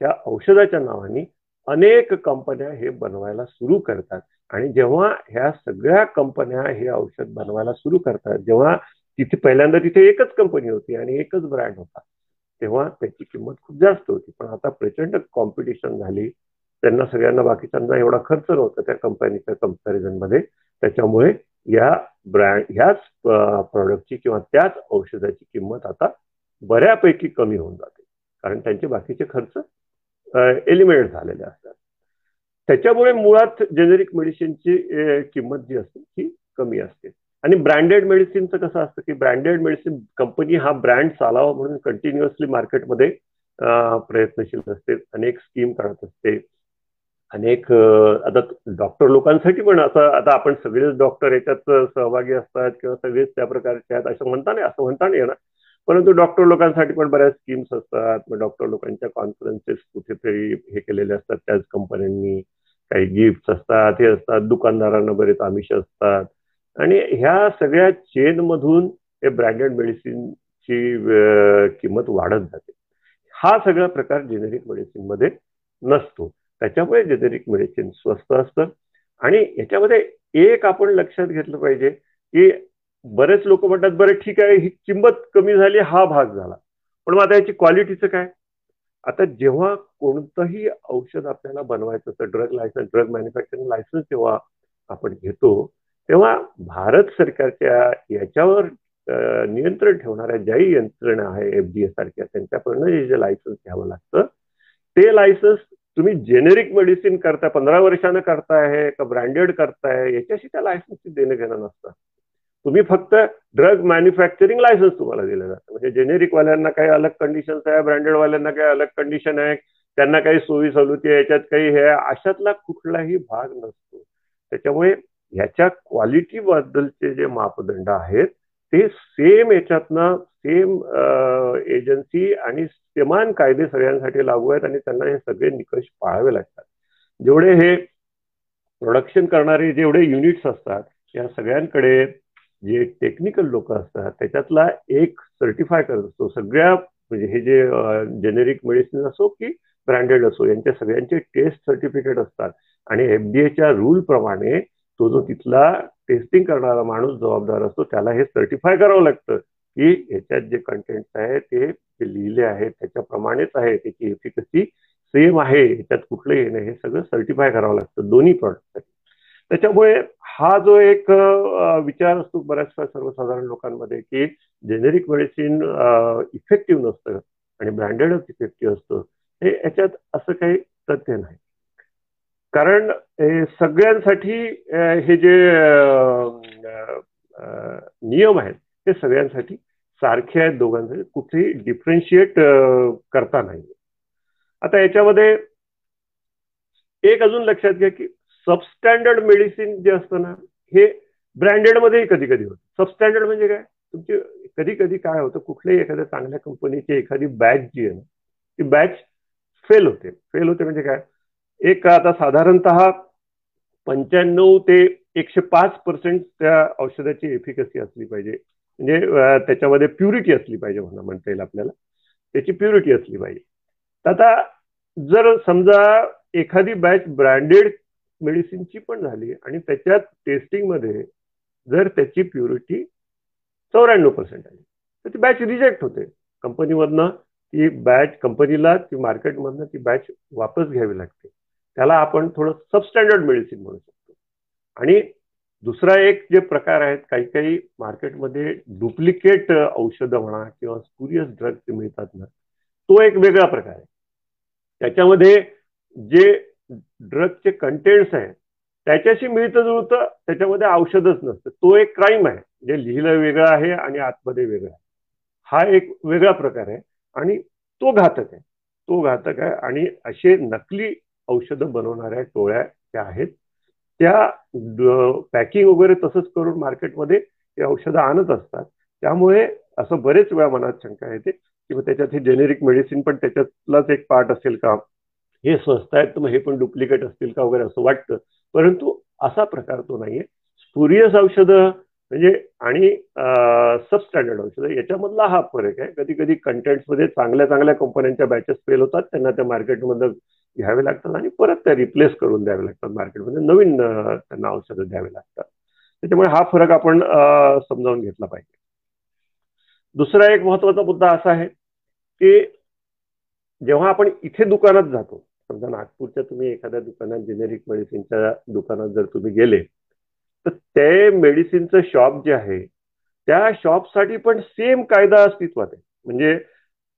त्या औषधाच्या नावाने अनेक कंपन्या हे बनवायला सुरू करतात. आणि जेव्हा ह्या सगळ्या कंपन्या हे औषध बनवायला सुरू करतात जेव्हा तिथे पहिल्यांदा तिथे एकच कंपनी होती आणि एकच ब्रँड होता तेव्हा त्याची किंमत खूप जास्त होती. पण आता प्रचंड कॉम्पिटिशन झाली. त्यांना सगळ्यांना बाकीच्यांना एवढा खर्च नव्हता त्या कंपनीच्या कंपॅरिझनमध्ये. त्याच्यामुळे या ब्रँड ह्याच प्रॉडक्टची किंवा त्याच औषधाची किंमत आता बऱ्यापैकी कमी होऊन जाते. कारण त्यांचे बाकीचे खर्च एलिमिनेट झालेल्या असतात. त्याच्यामुळे मुळात जेनेरिक मेडिसिनची किंमत जी असते ती कमी असते. आणि ब्रँडेड मेडिसिनचं कसं असतं की ब्रँडेड मेडिसिन कंपनी हा ब्रँड चालावा म्हणून कंटिन्युअसली मार्केटमध्ये प्रयत्नशील असते. अनेक स्कीम काढत असते. अनेक आता डॉक्टर लोकांसाठी पण असं आता आपण सगळेच डॉक्टर याच्यात सहभागी असतात किंवा सगळेच त्या प्रकारचे आहेत असं म्हणता नाही असं म्हणता नाही येणार. परंतु डॉक्टर लोकांसाठी पण बऱ्याच स्कीम्स असतात. मग डॉक्टर लोकांच्या कॉन्फरन्सेस कुठेतरी हे केलेले असतात. त्याच कंपन्यांनी काही गिफ्ट असतात हे असतात. दुकानदारांना बरेच आमिष असतात. आणि ह्या सगळ्या चेन मधून हे ब्रँडेड मेडिसिनची किंमत वाढत जाते. हा सगळा प्रकार जेनेरिक मेडिसिनमध्ये नसतो. त्याच्यामुळे जेनेरिक मेडिसिन स्वस्त असतं. आणि याच्यामध्ये एक आपण लक्षात घेतलं पाहिजे की बरेच लोक म्हणतात बरं ठीक आहे ही किंमत कमी झाली हा भाग झाला. पण मग आता याची क्वालिटीचं काय? आता जेव्हा कोणतंही औषध आपल्याला बनवायचं असतं drug licence drug manufacturing licence जेव्हा आपण घेतो तेव्हा भारत सरकारच्या याच्यावर नियंत्रण ठेवणाऱ्या ज्याही यंत्रणा आहे एफ डी ए सारख्या त्यांच्याकडनं जे लायसन्स घ्यावं लागतं ते लायसन्स तुम्ही जेनेरिक मेडिसिन करताय पंधरा वर्षानं करताय का ब्रँडेड करताय याच्याशी त्या लायसन्सची देणं घेणं नसतं. तुम्ही फक्त ड्रग मॅन्युफॅक्चरिंग लायसन्स तुम्हाला दिलं जातं. म्हणजे जेनेरिक वाल्यांना काही अलग कंडिशन्स आहे ब्रँडेड वाल्यांना काही अलग कंडिशन आहे त्यांना काही सोयी सवलती आहे याच्यात काही हे अशातला कुठलाही भाग नसतो. त्याच्यामुळे ह्याच्या क्वालिटी बद्दलचे जे मापदंड आहेत ते सेम याच्यातनं सेम एजन्सी आणि समान कायदे सगळ्यांसाठी लागू आहेत आणि त्यांना हे सगळे निकष पाळावे लागतात. जेवढे हे प्रोडक्शन करणारे जेवढे युनिट्स असतात या सगळ्यांकडे जे टेक्निकल लोक असतात त्याच्यातला एक सर्टिफाय करत असतो. सगळ्या म्हणजे हे जे जेनेरिक मेडिसिन असो की ब्रँडेड असो यांच्या सगळ्यांचे टेस्ट सर्टिफिकेट असतात. आणि एफडीएच्या रूल प्रमाणे तो जो तिथला टेस्टिंग करणारा माणूस जबाबदार असतो त्याला हे सर्टिफाय करावं लागतं की ह्याच्यात जे कंटेंट आहे ते लिहिले आहेत त्याच्याप्रमाणेच आहे त्याची एफिकसी सेम आहे ह्याच्यात कुठलं येणं हे सगळं सर्टिफाय करावं लागतं. दोन्ही प्रॉडक्टसाठी त्याच्यामुळे हा जो एक विचार असतो बऱ्याचशा सर्वसाधारण लोकांमध्ये की जेनेरिक मेडिसिन इफेक्टिव्ह नसतं आणि ब्रँडेडच इफेक्टिव्ह असतं हे याच्यात असं काही तथ्य नाही. कारण सगळ्यांसाठी हे जे नियम आहेत ते सगळ्यांसाठी सारखे आहेत दोघांसाठी कुठेही डिफरन्शिएट करता नाही आता याच्यामध्ये एक अजून लक्षात घ्या की सबस्टँडर्ड मेडिसिन जे असतं ना हे ब्रँडेडमध्येही कधी कधी होतं. सबस्टँडर्ड म्हणजे काय? तुमची कधी कधी काय होतं कुठल्याही एखाद्या चांगल्या कंपनीची एखादी बॅच जी आहे ना ती बॅच फेल होते. फेल होते म्हणजे काय? एक आता साधारणत पंच्याण्णव ते एकशे पाच पर्सेंट त्या औषधाची एफिकसी असली पाहिजे. म्हणजे त्याच्यामध्ये प्युरिटी असली पाहिजे म्हणा म्हणता येईल आपल्याला. त्याची प्युरिटी असली पाहिजे. आता जर समजा एखादी बॅच ब्रँडेड मेडिसिनची पण झाली आणि त्याच्यात टेस्टिंगमध्ये जर त्याची प्युरिटी चौऱ्याण्णव पर्सेंट आली तर ती बॅच रिजेक्ट होते. कंपनीमधनं ती बॅच कंपनीला ती मार्केटमधनं ती बॅच वापस घ्यावी लागते. त्याला आपण थोडं सबस्टँडर्ड मेडिसिन म्हणू शकतो. आणि दुसरा एक जे प्रकार आहेत काही काही मार्केटमध्ये डुप्लिकेट औषधं म्हणा किंवा स्पुरियस ड्रग्स मिळतात ना तो एक वेगळा प्रकार आहे. त्याच्यामध्ये जे ड्रगचे कंटेंट्स आहे त्याच्याशी मिळतं जुळतं त्याच्यामध्ये औषधच नसतं. तो एक क्राईम आहे जे लिहिलं वेगळं आहे आणि आतमध्ये वेगळं आहे. हा एक वेगळा प्रकार आहे आणि तो घातक आहे. तो घातक आहे आणि असे नकली औषधं बनवणाऱ्या टोळ्या ज्या आहेत त्या पॅकिंग वगैरे तसंच करून मार्केटमध्ये ते औषधं आणत असतात. त्यामुळे असं बरेच वेळा मनात शंका येते की त्याच्यात हे जेनेरिक मेडिसिन पण त्याच्यातलाच एक पार्ट असेल का हे स्वस्त आहेत तर मग हे पण डुप्लिकेट असतील का वगैरे असं वाटतं. परंतु असा प्रकार तो नाहीये. स्पुरियस औषधं म्हणजे आणि सबस्टँडर्ड औषधं याच्यामधला हा फरक आहे. कधी कधी कंटेंट्समध्ये चांगल्या चांगल्या कंपन्यांच्या बॅचेस फेल होतात त्यांना त्या मार्केटमधनं घ्यावे लागतात आणि परत त्या रिप्लेस करून द्यावे लागतात मार्केटमध्ये नवीन त्यांना औषधं द्यावे लागतात. त्याच्यामुळे हा फरक आपण समजावून घेतला पाहिजे. दुसरा एक महत्त्वाचा मुद्दा असा आहे की जेव्हा आपण इथे दुकानात जातो समजा नागपूरच्या तुम्ही एखाद्या दुकानात जेनेरिक मेडिसिनच्या दुकानात जर तुम्ही गेले तर ते मेडिसिनचं शॉप जे आहे त्या शॉपसाठी पण सेम कायदा अस्तित्वात आहे. म्हणजे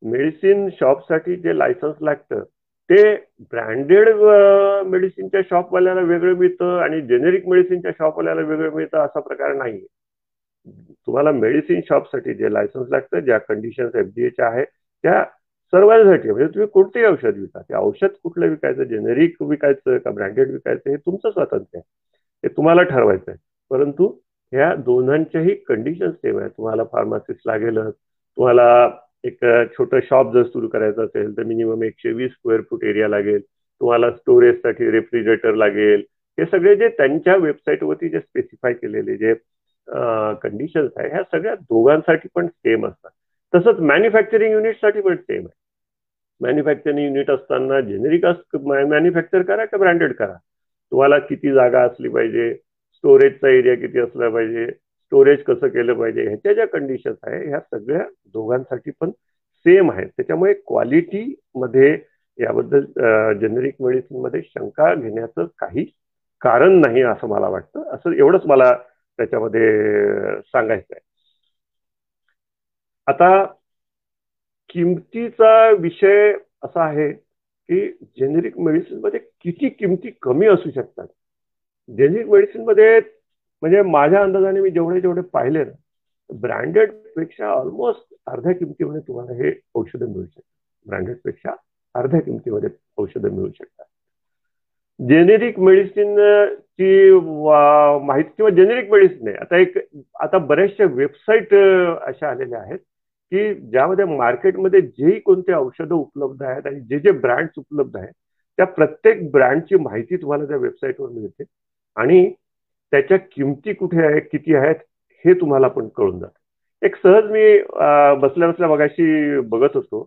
मेडिसिन शॉपसाठी जे लायसन्स लागतं ते ब्रँडेड मेडिसिनच्या शॉपवाल्याला वेगळं मिळतं आणि जेनेरिक मेडिसिनच्या शॉपवाल्याला वेगळं मिळतं असा प्रकार नाही तुम्हाला मेडिसिन शॉपसाठी जे लायसन्स लागतं ज्या कंडिशन्स एफडीएच्या आहे त्या सर्वांसाठी म्हणजे तुम्ही कोणतेही औषध विका. ते औषध कुठलं विकायचं जेनेरिक विकायचं का ब्रँडेड विकायचं हे तुमचं स्वातंत्र्य आहे. ते तुम्हाला ठरवायचं आहे. परंतु ह्या दोघांच्याही कंडिशन सेम आहे तुम्हाला फार्मासिस्ट लागेलच. तुम्हाला एक छोटं शॉप जर सुरू करायचं असेल तर मिनिमम एकशे वीस स्क्वेअर फूट एरिया लागेल. तुम्हाला स्टोरेजसाठी रेफ्रिजरेटर लागेल. हे सगळे जे त्यांच्या वेबसाईटवरती जे स्पेसिफाय केलेले जे कंडिशन्स आहे ह्या सगळ्या दोघांसाठी पण सेम असतात. तसंच मॅन्युफॅक्चरिंग युनिटसाठी पण सेम आहे. मॅन्युफॅक्चरिंग युनिट असताना जेनेरिक मॅन्युफॅक्चर करा का ब्रँडेड करा? तुम्हाला किती जागा असली पाहिजे? स्टोरेजचा एरिया किती असला पाहिजे? स्टोरेज कसं केलं पाहिजे? ह्याच्या ज्या कंडिशन्स आहे ह्या सगळ्या दोघांसाठी पण सेम आहेत. त्याच्यामुळे क्वालिटीमध्ये याबद्दल जेनेरिक मेडिसिनमध्ये शंका घेण्याचं काही कारण नाही असं मला वाटतं. असं एवढंच मला त्याच्यामध्ये सांगायचं आहे आता किमतीचा विषय असा आहे की जेनेरिक मेडिसिनमध्ये किती किमती कमी असू शकतात? जेनेरिक मेडिसिनमध्ये म्हणजे माझ्या अंदाजाने मी जेवढे जेवढे पाहिले ना ब्रँडेडपेक्षा ऑलमोस्ट अर्ध्या किमतीमध्ये तुम्हाला हे औषधं मिळू शकतात. ब्रँडेडपेक्षा अर्ध्या किमतीमध्ये औषधं मिळू शकतात. जेनेरिक मेडिसिन ची माहिती किंवा जेनेरिक मेडिसिन आहे आता एक आता बऱ्याचशा वेबसाईट अशा आलेल्या आहेत. की ज्यामध्ये मार्केटमध्ये जेही कोणते औषधं उपलब्ध आहेत आणि जे जे ब्रँड्स उपलब्ध आहेत त्या प्रत्येक ब्रँडची माहिती तुम्हाला त्या वेबसाईटवर मिळते. आणि त्याच्या किमती कुठे आहेत किती आहेत हे तुम्हाला पण कळून जातं. एक सहज मी बसल्या बसल्या बघाशी बघत होतो.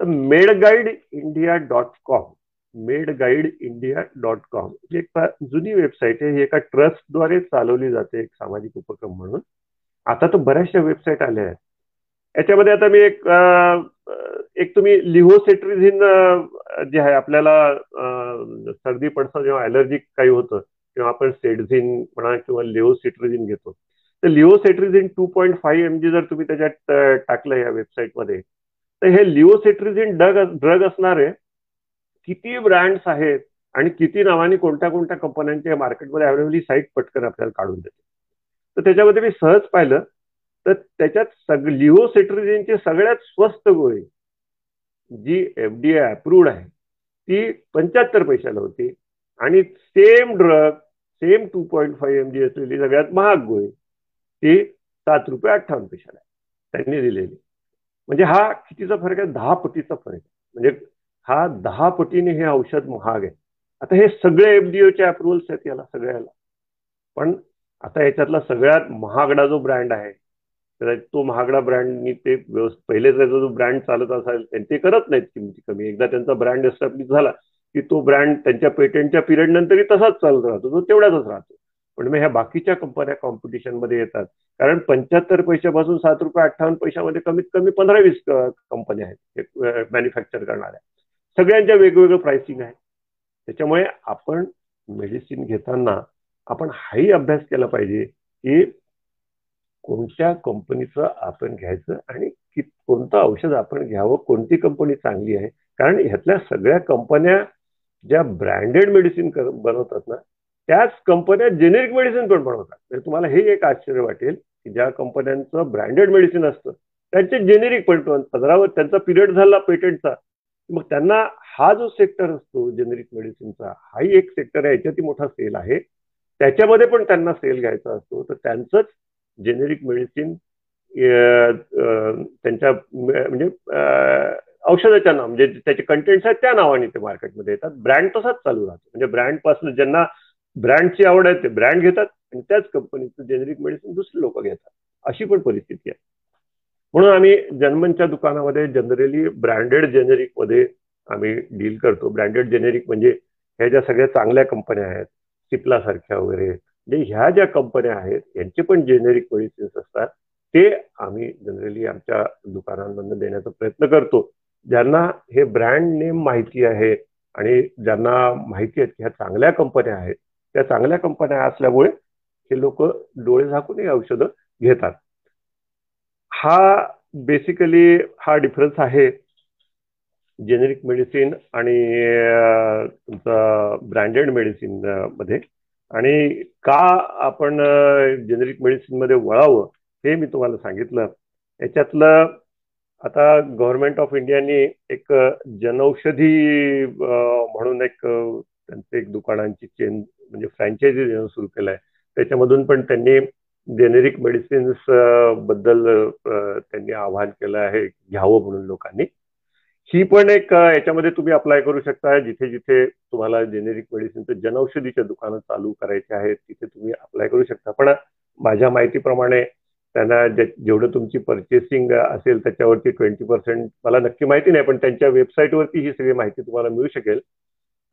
तर med guide India dot com med guide India dot com ही एक जुनी वेबसाईट आहे. ही एका ट्रस्टद्वारे चालवली जाते एक सामाजिक उपक्रम म्हणून. आता तर बऱ्याचशा वेबसाईट आल्या आहेत. याच्यामध्ये आता मी एक एक तुम्ही लिहोसेट्रिझिन जे आहे आपल्याला सर्दी पडसा जेव्हा ॲलर्जिक काही होतं किंवा आपण सेडझिन म्हणा किंवा लिओसेट्रिझिन घेतो. तर levocetirizine two point five M G जर तुम्ही त्याच्यात टाकलं या वेबसाईटमध्ये तर हे लिओसेट्रिझिन ड्रग ड्रग असणारे किती ब्रँड्स आहेत आणि किती नावाने कोणत्या कोणत्या कंपन्यांच्या मार्केटमध्ये अवेलेबल साईट पटकन आपल्याला काढून देते. तर त्याच्यामध्ये मी सहज पाहिलं तर त्याच्यात सग लिओसेट्रिझिनची सगळ्यात स्वस्त गोळी जी एफ डी आय अप्रूव्ड आहे ती पंच्याहत्तर पैशाला होती. आणि same drug same two point five M G असलेली सगळ्यात महाग गोळी ती सात रुपये अठ्ठावन्न पैशाला आहे. त्यांनी दिलेली. म्हणजे हा कितीचा फरक आहे? दहा पटीचा फरक आहे. म्हणजे हा दहा पटीने हे औषध महाग आहे. आता हे सगळे एफडीओचे अप्रुव्हल्स आहेत याला सगळ्याला. पण आता याच्यातला सगळ्यात महागडा जो ब्रँड आहे तो महागडा ब्रँडनी ते पहिले त्याचा जो ब्रँड चालत असेल ते करत नाहीत किमती कमी. एकदा त्यांचा ब्रँड एस्टॅब्लिश झाला की तो ब्रँड त्यांच्या पेटेंटच्या पिरियड नंतरही तसाच चालत राहतो तो तेवढ्याच राहतो. पण मग ह्या बाकीच्या कंपन्या कॉम्पिटिशनमध्ये येतात. कारण पंच्याहत्तर पैशापासून सात रुपये अठ्ठावन्न पैशामध्ये कमीत कमी पंधरा वीस कंपन्या आहेत मॅन्युफॅक्चर करणाऱ्या. सगळ्यांच्या वेगवेगळं प्राइसिंग आहे. त्याच्यामुळे आपण मेडिसिन घेताना आपण हाही अभ्यास केला पाहिजे की कोणत्या कंपनीचं आपण घ्यायचं आणि कोणतं औषध आपण घ्यावं कोणती कंपनी चांगली आहे? कारण ह्यातल्या सगळ्या कंपन्या ज्या ब्रँडेड मेडिसिन बनवतात ना त्याच कंपन्या जेनेरिक मेडिसिन पण बनवतात. म्हणजे तुम्हाला हे एक आश्चर्य वाटेल की ज्या कंपन्यांचं ब्रँडेड मेडिसिन असतं त्यांचे जेनेरिक पण पंधरावर त्यांचा पिरियड झाला पेटंटचा मग त्यांना हा जो सेक्टर असतो जेनेरिक मेडिसिनचा हाही एक सेक्टर आहे याच्यातही मोठा सेल आहे. त्याच्यामध्ये पण त्यांना सेल घ्यायचा असतो तर त्यांचंच जेनेरिक मेडिसिन त्यांच्या म्हणजे औषधाच्या नाव म्हणजे त्याचे कंटेंट्स आहेत त्या नावाने ते मार्केटमध्ये येतात. ब्रँड तसाच चालू राहतो. म्हणजे ब्रँडपासून ज्यांना ब्रँडची आवड आहे ते ब्रँड घेतात आणि त्याच कंपनीचं जेनेरिक मेडिसिन दुसरे लोक घेतात. अशी पण परिस्थिती आहे. म्हणून आम्ही जन्मनच्या दुकानामध्ये जनरली ब्रँडेड जेनेरिकमध्ये आम्ही डील करतो. ब्रँडेड जेनेरिक म्हणजे ह्या ज्या सगळ्या चांगल्या कंपन्या आहेत सिप्लासारख्या वगैरे म्हणजे ह्या ज्या कंपन्या आहेत यांचे पण जेनेरिक मेडिसिन्स असतात. ते आम्ही जनरली आमच्या दुकानांमधून देण्याचा प्रयत्न करतो. ज्यांना हे ब्रँड नेम माहिती आहे आणि ज्यांना माहिती आहेत की ह्या चांगल्या कंपन्या आहेत त्या चांगल्या कंपन्या असल्यामुळे हे लोक डोळे झाकून हे औषधं घेतात. हा बेसिकली हा डिफरन्स आहे. जेनेरिक मेडिसिन आणि तुमचा ब्रँडेड मेडिसिनमध्ये. आणि का आपण जेनेरिक मेडिसिनमध्ये वळावं हे मी तुम्हाला सांगितलं. याच्यातलं आता गव्हर्नमेंट ऑफ इंडियानी एक जनौषधी म्हणून एक त्यांचे एक दुकानांची चेन म्हणजे फ्रँचायझी देणं सुरू केलं आहे त्याच्यामधून पण त्यांनी जेनेरिक मेडिसिन्सबद्दल त्यांनी आवाहन केलं आहे घ्यावं म्हणून लोकांनी. ही पण एक याच्यामध्ये तुम्ही अप्लाय करू शकता जिथे जिथे तुम्हाला जेनेरिक मेडिसिनचं जनौषधीच्या दुकानं चालू करायचे आहेत तिथे तुम्ही अप्लाय करू शकता. पण माझ्या माहितीप्रमाणे त्यांना जेवढं तुमची परचेसिंग असेल त्याच्यावरती ट्वेंटी पर्सेंट मला नक्की माहिती नाही पण त्यांच्या वेबसाईटवरती ही सगळी माहिती तुम्हाला मिळू शकेल.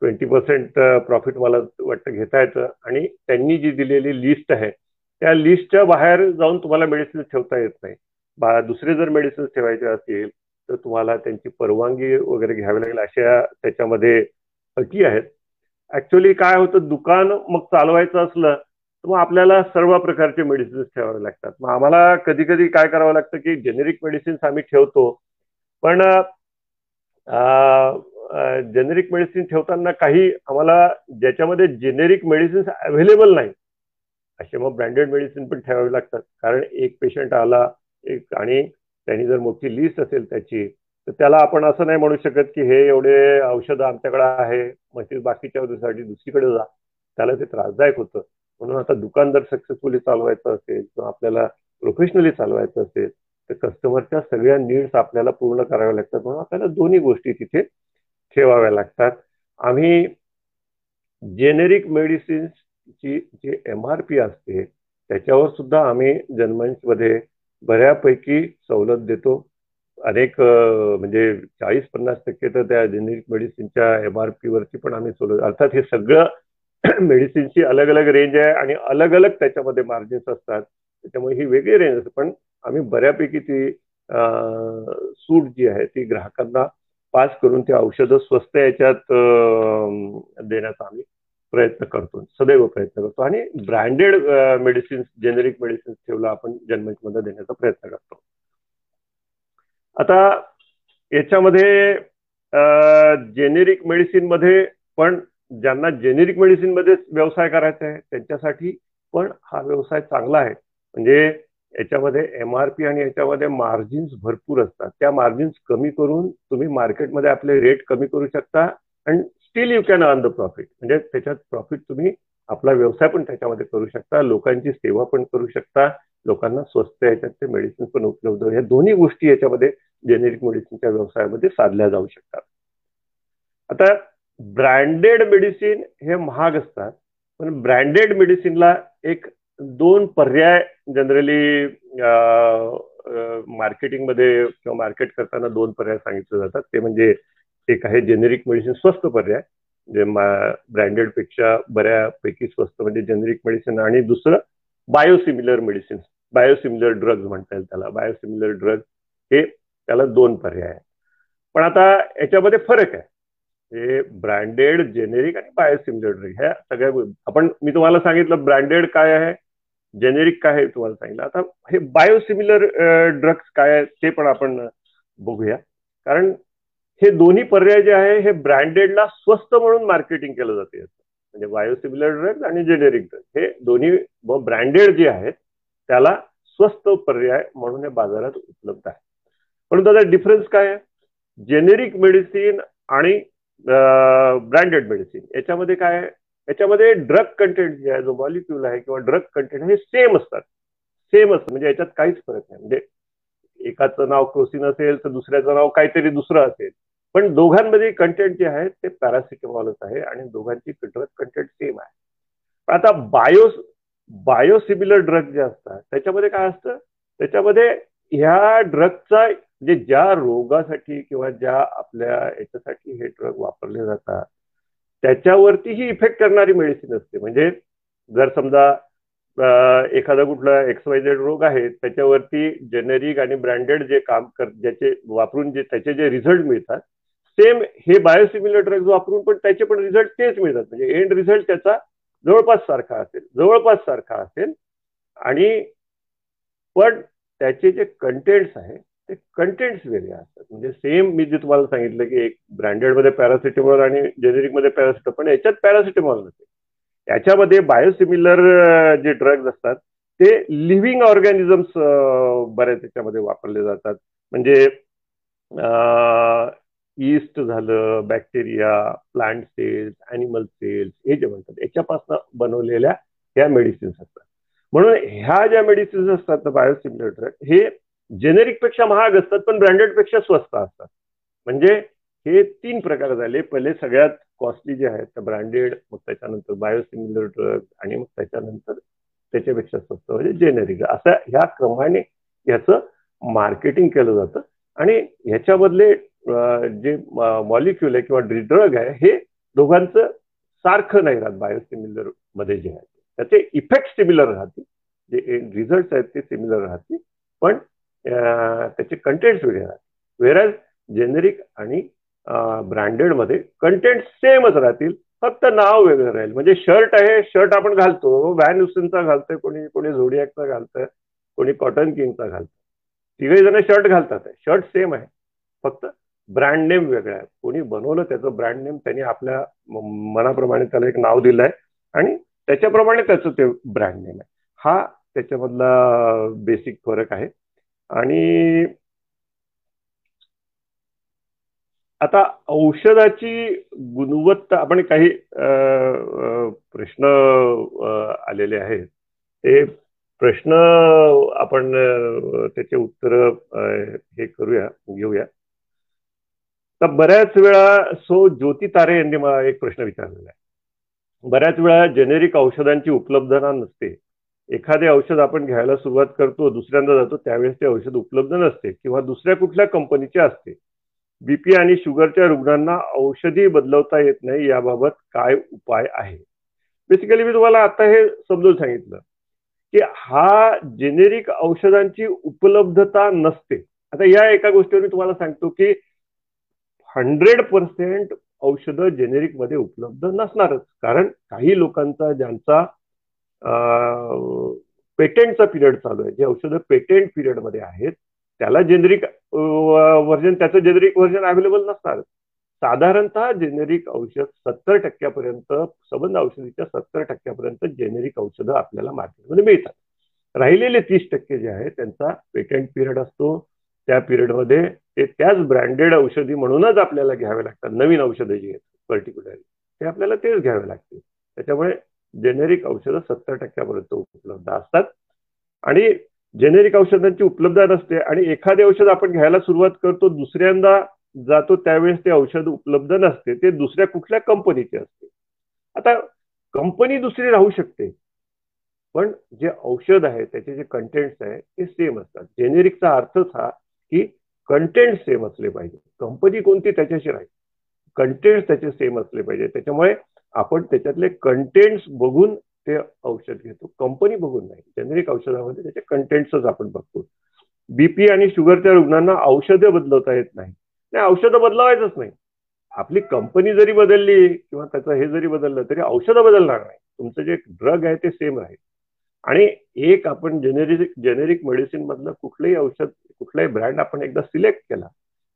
ट्वेंटी पर्सेंट प्रॉफिट मला वाटतं घेता येतं. आणि त्यांनी जी दिलेली लिस्ट आहे त्या लिस्टच्या बाहेर जाऊन तुम्हाला मेडिसिन ठेवता येत नाही. बा दुसरे जर मेडिसिन ठेवायचे असतील तर तुम्हाला त्यांची परवानगी वगैरे घ्यावी लागेल अशा त्याच्यामध्ये अटी आहेत. ऍक्च्युली काय होतं दुकान मग चालवायचं असलं तर मग आपल्याला सर्व प्रकारचे मेडिसिन्स ठेवावे लागतात. मग आम्हाला कधी कधी काय करावं लागतं की जेनेरिक मेडिसिन्स आम्ही ठेवतो. पण जेनेरिक मेडिसिन ठेवताना काही आम्हाला ज्याच्यामध्ये जेनेरिक मेडिसिन्स अवेलेबल नाही असे मग ब्रँडेड मेडिसिन पण ठेवावे लागतात. कारण एक पेशंट आला एक आणि त्यांनी जर मोठी लिस्ट असेल त्याची तर त्याला आपण असं नाही म्हणू शकत की हे एवढे औषधं आमच्याकडे आहे म्हणजे बाकीच्या साठी दुसरीकडे जा. त्याला ते त्रासदायक होतं. म्हणून आता दुकान जर सक्सेसफुली चालवायचं असेल किंवा आपल्याला प्रोफेशनली चालवायचं असेल तर कस्टमरच्या सगळ्या नीड्स आपल्याला पूर्ण कराव्या लागतात. म्हणून आपल्याला दोन्ही गोष्टी तिथे ठेवाव्या लागतात. आम्ही जेनेरिक मेडिसिन्सची जी एम आर पी असते त्याच्यावर सुद्धा आम्ही मध्ये बऱ्यापैकी सवलत देतो. अनेक म्हणजे चाळीस पन्नास टक्के तर त्या जेनेरिक मेडिसिनच्या एम आर पी वरती पण आम्ही सवलत अर्थात हे सगळं मेडिसिनची अलग अलग रेंज आहे आणि अलग अलग त्याच्यामध्ये मार्जिन्स असतात. त्याच्यामुळे ही वेगळी रेंज असते. पण आम्ही बऱ्यापैकी ती सूट जी आहे ती ग्राहकांना पास करून ती औषधं स्वस्त याच्यात देण्याचा आम्ही प्रयत्न करतो सदैव प्रयत्न करतो. आणि ब्रँडेड मेडिसिन जेनेरिक मेडिसिन ठेवला आपण मध्ये देण्याचा प्रयत्न करतो. आता याच्यामध्ये जेनेरिक मेडिसिनमध्ये पण ज्यांना जेनेरिक मेडिसिनमध्ये व्यवसाय करायचा आहे त्यांच्यासाठी पण हा व्यवसाय चांगला आहे. म्हणजे याच्यामध्ये एम आर पी आणि याच्यामध्ये मार्जिन्स भरपूर असतात. त्या मार्जिन्स कमी करून तुम्ही मार्केटमध्ये आपले रेट कमी करू शकता आणि still you can earn the profit म्हणजे त्याच्यात प्रॉफिट तुम्ही आपला व्यवसाय पण त्याच्यामध्ये करू शकता लोकांची सेवा पण करू शकता लोकांना स्वस्त याच्यात ते मेडिसिन पण उपलब्ध या दोन्ही गोष्टी याच्यामध्ये जेनेरिक मेडिसिनच्या व्यवसायामध्ये साधल्या जाऊ शकतात. आता ब्रँडेड मेडिसिन हे महाग असतात पण ब्रँडेड मेडिसिनला एक दोन पर्याय जनरली मार्केटिंगमध्ये किंवा मार्केट करताना दोन पर्याय सांगितले जातात. ते म्हणजे एक आहे जेनेरिक मेडिसिन स्वस्त पर्याय जे ब्रँडेडपेक्षा बऱ्यापैकी स्वस्त म्हणजे जेनेरिक मेडिसिन आणि दुसरं बायोसिमिलर मेडिसिन बायोसिमिलर ड्रग्ज म्हणता येईल त्याला. बायोसिमिलर ड्रग हे त्याला दोन पर्याय आहेत. पण आता याच्यामध्ये फरक आहे. हे ब्रँडेड जेनेरिक आणि बायोसिमिलर ड्रग ह्या सगळ्या आपण मी तुम्हाला सांगितलं ब्रँडेड काय आहे जेनेरिक काय आहे तुम्हाला सांगितलं. आता हे बायोसिमिलर ड्रग्स काय आहे ते पण आपण बघूया. कारण हे दोन्ही पर्याय जे आहे हे ब्रँडेडला स्वस्त म्हणून मार्केटिंग केलं जाते. म्हणजे बायोसिमिलर ड्रग्ज आणि जेनेरिक ड्रग हे दोन्ही ब्रँडेड जे आहेत त्याला स्वस्त पर्याय म्हणून हे बाजारात उपलब्ध आहे. परंतु त्याचा डिफरन्स काय आहे? जेनेरिक मेडिसिन आणि ब्रँडेड मेडिसिन याच्यामध्ये काय आहे? याच्यामध्ये ड्रग कंटेंट जे आहे जो मॉलिक्युल आहे किंवा ड्रग कंटेंट हे सेम असतात. सेम असतं म्हणजे याच्यात काहीच फरक नाही. म्हणजे एकाचं नाव क्रोसिन असेल तर दुसऱ्याचं नाव काहीतरी दुसरं असेल. पण दोघांमध्ये कंटेंट जे आहे ते पॅरासिटेमॉलच आहे आणि दोघांची ड्रग कंटेंट सेम आहे. आता बायो बायोसिमिलर ड्रग जे असतात त्याच्यामध्ये काय असतं? त्याच्यामध्ये ह्या ड्रगचा म्हणजे ज्या रोगासाठी किंवा ज्या आपल्या याच्यासाठी हे ड्रग वापरले जातात त्याच्यावरतीही इफेक्ट करणारी मेडिसिन असते. म्हणजे जर समजा एखादा कुठला एक्सवायझेड रोग आहे त्याच्यावरती जेनेरिक आणि ब्रँडेड जे काम कर ज्याचे वापरून जे त्याचे जे रिझल्ट मिळतात सेम हे बायोसिमिलर ड्रग्ज वापरून पण त्याचे पण रिझल्ट तेच मिळतात. म्हणजे एंड रिझल्ट त्याचा जवळपास सारखा असेल जवळपास सारखा असेल. आणि पण त्याचे जे कंटेंट्स आहेत ते कंटेंट्स वेगळे असतात. म्हणजे सेम मी जे तुम्हाला सांगितलं की एक ब्रँडेडमध्ये पॅरासिटेमॉल आणि जेनेरिकमध्ये पॅरासिटेमॉल पण याच्यात पॅरासिटेमॉल नसेल. याच्यामध्ये बायोसिमिलर जे ड्रग्ज असतात ते लिव्हिंग ऑर्गॅनिझम्स बऱ्याच याच्यामध्ये वापरले जातात. म्हणजे ईस्ट झालं bacteria plant cells animal cells हे जे म्हणतात याच्यापासून बनवलेल्या ह्या मेडिसिन्स असतात. म्हणून ह्या ज्या मेडिसिन्स असतात बायोसिमिलर ड्रग हे जेनेरिकपेक्षा महाग असतात पण ब्रँडेडपेक्षा स्वस्त असतात. म्हणजे हे तीन प्रकार झाले. पहिले सगळ्यात कॉस्टली जे आहेत ब्रँडेड मग त्याच्यानंतर बायोसिमिलर ड्रग आणि मग त्याच्यानंतर त्याच्यापेक्षा स्वस्त म्हणजे जेनेरिक असं ह्या क्रमाने याचं मार्केटिंग केलं जातं. आणि ह्याच्यामधले जे मॉलिक्युल आहे किंवा ड्रग आहे हे दोघांचं सारखं नाही राहत. बायोसिमिलरमध्ये जे आहे त्याचे इफेक्ट सिमिलर राहतील. जे रिझल्ट आहेत ते सिमिलर राहतील. पण त्याचे कंटेंट्स वेगळे राहतील. वेरॅज जेनेरिक आणि ब्रँडेडमध्ये कंटेंट सेमच राहतील. फक्त नाव वेगळं राहील. म्हणजे शर्ट आहे शर्ट आपण घालतो. व्हॅन हुसेनचा घालतोय कोणी कोणी झोडियाकचा घालतोय कोणी कॉटन किंगचा घालतोय. तिघही जण शर्ट घालतात शर्ट सेम आहे. फक्त ब्रँड नेम वेगळं आहे. कोणी बनवलं त्याचं ब्रँड नेम त्यांनी आपल्या मनाप्रमाणे त्याला एक नाव दिलंय आणि त्याच्याप्रमाणे त्याचं ते ब्रँड नेम आहे. हा त्याच्यामधला बेसिक फरक आहे. आणि आता औषधाची गुणवत्ता आपण काही प्रश्न आलेले आहेत. ते प्रश्न आपण त्याचे उत्तर हे करूया घेऊया. तर बऱ्याच वेळा सो ज्योती तारे यांनी मला एक प्रश्न विचारलेला आहे. बऱ्याच वेळा जेनेरिक औषधांची उपलब्धता नसते. एखादे औषध आपण घ्यायला सुरुवात करतो दुसऱ्यांदा जातो त्यावेळेस ते औषध उपलब्ध नसते किंवा दुसऱ्या कुठल्या कंपनीचे असते. बीपी आणि शुगरच्या रुग्णांना औषधी बदलवता येत नाही याबाबत काय उपाय आहे? बेसिकली मी तुम्हाला आता हे समजून सांगितलं की हा जेनेरिक औषधांची उपलब्धता नसते. आता या एका गोष्टीवर मी तुम्हाला सांगतो की हंड्रेड पर्सेंट औषधं जेनेरिकमध्ये उपलब्ध नसणारच. कारण काही लोकांचा ज्यांचा पेटेंटचा पिरियड चालू आहे जे औषधं पेटेंट पिरियडमध्ये आहेत त्याला जेनेरिक व्हर्जन त्याचं जेनेरिक व्हर्जन अवेलेबल नसणार. साधारणतः जेनेरिक औषध सत्तर टक्क्यापर्यंत सबंध औषधीच्या सत्तर टक्क्यापर्यंत जेनेरिक औषधं आपल्याला मार्केटमध्ये मिळतात. राहिलेले तीस टक्के जे आहे त्यांचा पेटेंट पिरियड असतो. त्या पिरियडमध्ये ते त्याच ब्रँडेड औषधी म्हणूनच आपल्याला घ्यावे लागतात. नवीन औषधं जी आहेत पर्टिक्युलरली ते आपल्याला तेच घ्यावे लागते त्याच्यामुळे जेनेरिक औषधं सत्तर टक्क्यापर्यंत उपलब्ध असतात. आणि जेनेरिक औषधांची उपलब्धता नसते आणि एखादे औषध आपण घ्यायला सुरुवात करतो दुसऱ्यांदा जातो त्यावेळेस ते औषध उपलब्ध नसते ते दुसऱ्या कुठल्या कंपनीचे असते. आता कंपनी दुसरी राहू शकते पण जे औषध आहे त्याचे जे कंटेंट्स आहे ते सेम असतात. जेनेरिकचा अर्थच हा की कंटेंट सेम असले पाहिजे. कंपनी कोणती त्याच्याशी राहील. कंटेंट त्याचे सेम असले पाहिजे. त्याच्यामुळे आपण त्याच्यातले कंटेंट्स बघून ते औषध घेतो. कंपनी बघून नाही. जेनेरिक औषधामध्ये त्याचे कंटेंट्सच आपण बघतो. बीपी आणि शुगरच्या रुग्णांना औषधं बदलवता येत नाही. नाही औषधं बदलावायचंच नाही. आपली कंपनी जरी बदलली किंवा त्याचं हे जरी बदललं तरी औषधं बदलणार नाही. तुमचं जे ड्रग आहे ते सेम राहील. आणि एक आपण जेनेरिक जेनेरिक मेडिसिन मधलं कुठलंही औषध कुठलाही ब्रँड आपण एकदा सिलेक्ट केला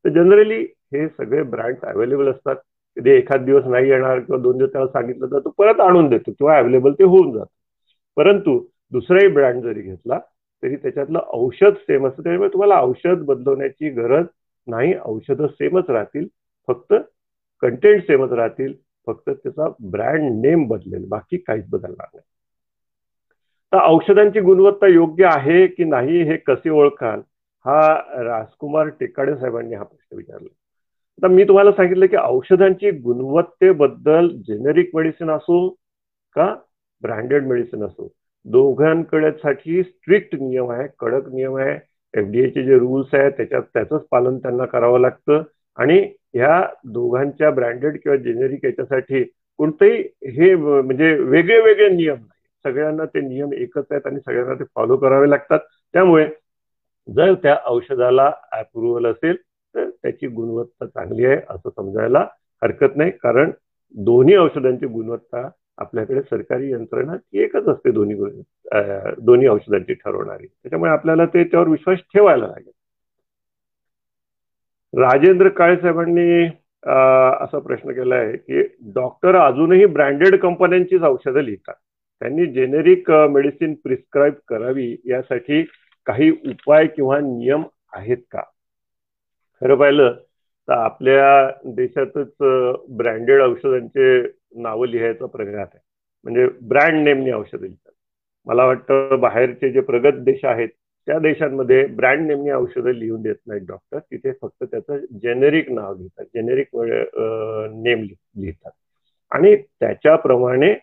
तर जनरली हे सगळे ब्रँड अवेलेबल असतात. कधी एखाद दिवस नाही येणार किंवा दोन दिवस त्याला सांगितलं तर तो परत आणून देतो किंवा अवेलेबल ते होऊन जातं. परंतु दुसराही ब्रँड जरी घेतला तरी त्याच्यातलं औषध सेम असतं. त्याच्यामुळे तुम्हाला औषध बदलवण्याची गरज नाही. औषधं सेमच राहतील. फक्त कंटेंट सेमच राहतील. फक्त त्याचा ब्रँड नेम बदलेल. बाकी काहीच बदलणार नाही. तर औषधांची गुणवत्ता योग्य आहे की नाही हे कसे ओळखाल? हा राजकुमार टेकाडे साहेबांनी हा प्रश्न विचारला. आता मी तुम्हाला सांगितलं की औषधांची गुणवत्तेबद्दल जेनेरिक मेडिसिन असो का ब्रँडेड मेडिसिन असो दोघांकडेसाठी स्ट्रिक्ट नियम आहे कडक नियम आहे. एफडीएचे जे रूल्स आहेत त्याच्यात त्याचंच पालन त्यांना करावं लागतं. आणि ह्या दोघांच्या ब्रँडेड किंवा जेनेरिक याच्यासाठी कोणतंही हे म्हणजे वेगळे वेगळे नियम नाही. सगळ्यांना ते नियम एकच आहेत आणि सगळ्यांना ते फॉलो करावे लागतात. त्यामुळे जर त्या औषधाला अप्रुव्हल असेल त्याची गुणवत्ता चांगली आहे असं समजायला हरकत नाही. कारण दोन्ही औषधांची गुणवत्ता आपल्याकडे सरकारी यंत्रणा ती एकच असते दोन्ही दोन्ही औषधांची ठरवणारी. त्याच्यामुळे आपल्याला त्याच्यावर विश्वास ठेवायला लागेल. राजेंद्र काळे साहेबांनी असा प्रश्न केला आहे की डॉक्टर अजूनही ब्रँडेड कंपन्यांचीच औषधं लिहितात. त्यांनी जेनेरिक मेडिसिन प्रिस्क्राईब करावी यासाठी काही उपाय किंवा नियम आहेत का? खरं पाहिलं तर आपल्या देशातच ब्रँडेड औषधांचे नावं लिहायचा प्रघात आहे. म्हणजे ब्रँड नेमनी औषधं लिहितात. मला वाटतं बाहेरचे जे प्रगत देश आहेत त्या देशांमध्ये ब्रँड नेमनी औषधं लिहून देत नाहीत डॉक्टर. तिथे फक्त त्याचं जेनेरिक नाव लिहितात. जेनेरिक नेम लिहितात. आणि त्याच्याप्रमाणे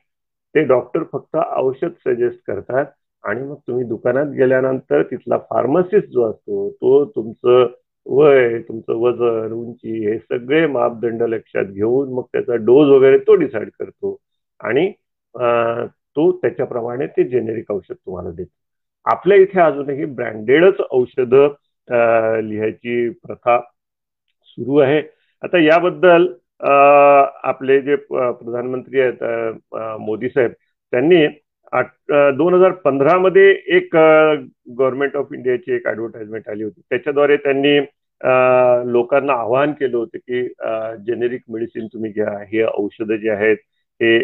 ते डॉक्टर फक्त औषध सजेस्ट करतात. आणि मग तुम्ही दुकानात गेल्यानंतर तिथला फार्मसिस्ट जो असतो तो तुमचं वय तुमचं वजन उंची हे सगळे मापदंड लक्षात घेऊन मग त्याचा डोस वगैरे तो डिसाईड करतो. आणि तो त्याच्याप्रमाणे ते जेनेरिक औषध तुम्हाला देतो. आपल्या इथे अजूनही ब्रँडेडच औषधं लिहायची प्रथा सुरू आहे. आता याबद्दल आपले जे प्रधानमंत्री आहेत मोदी साहेब त्यांनी दोन हजार पंधरा मध्ये एक गव्हर्नमेंट ऑफ इंडियाची एक ऍडव्हर्टाइजमेंट आली होती. त्याच्याद्वारे त्यांनी लोकांना आवाहन केलं होतं की जेनेरिक मेडिसिन तुम्ही घ्या हे औषधं जे आहेत हे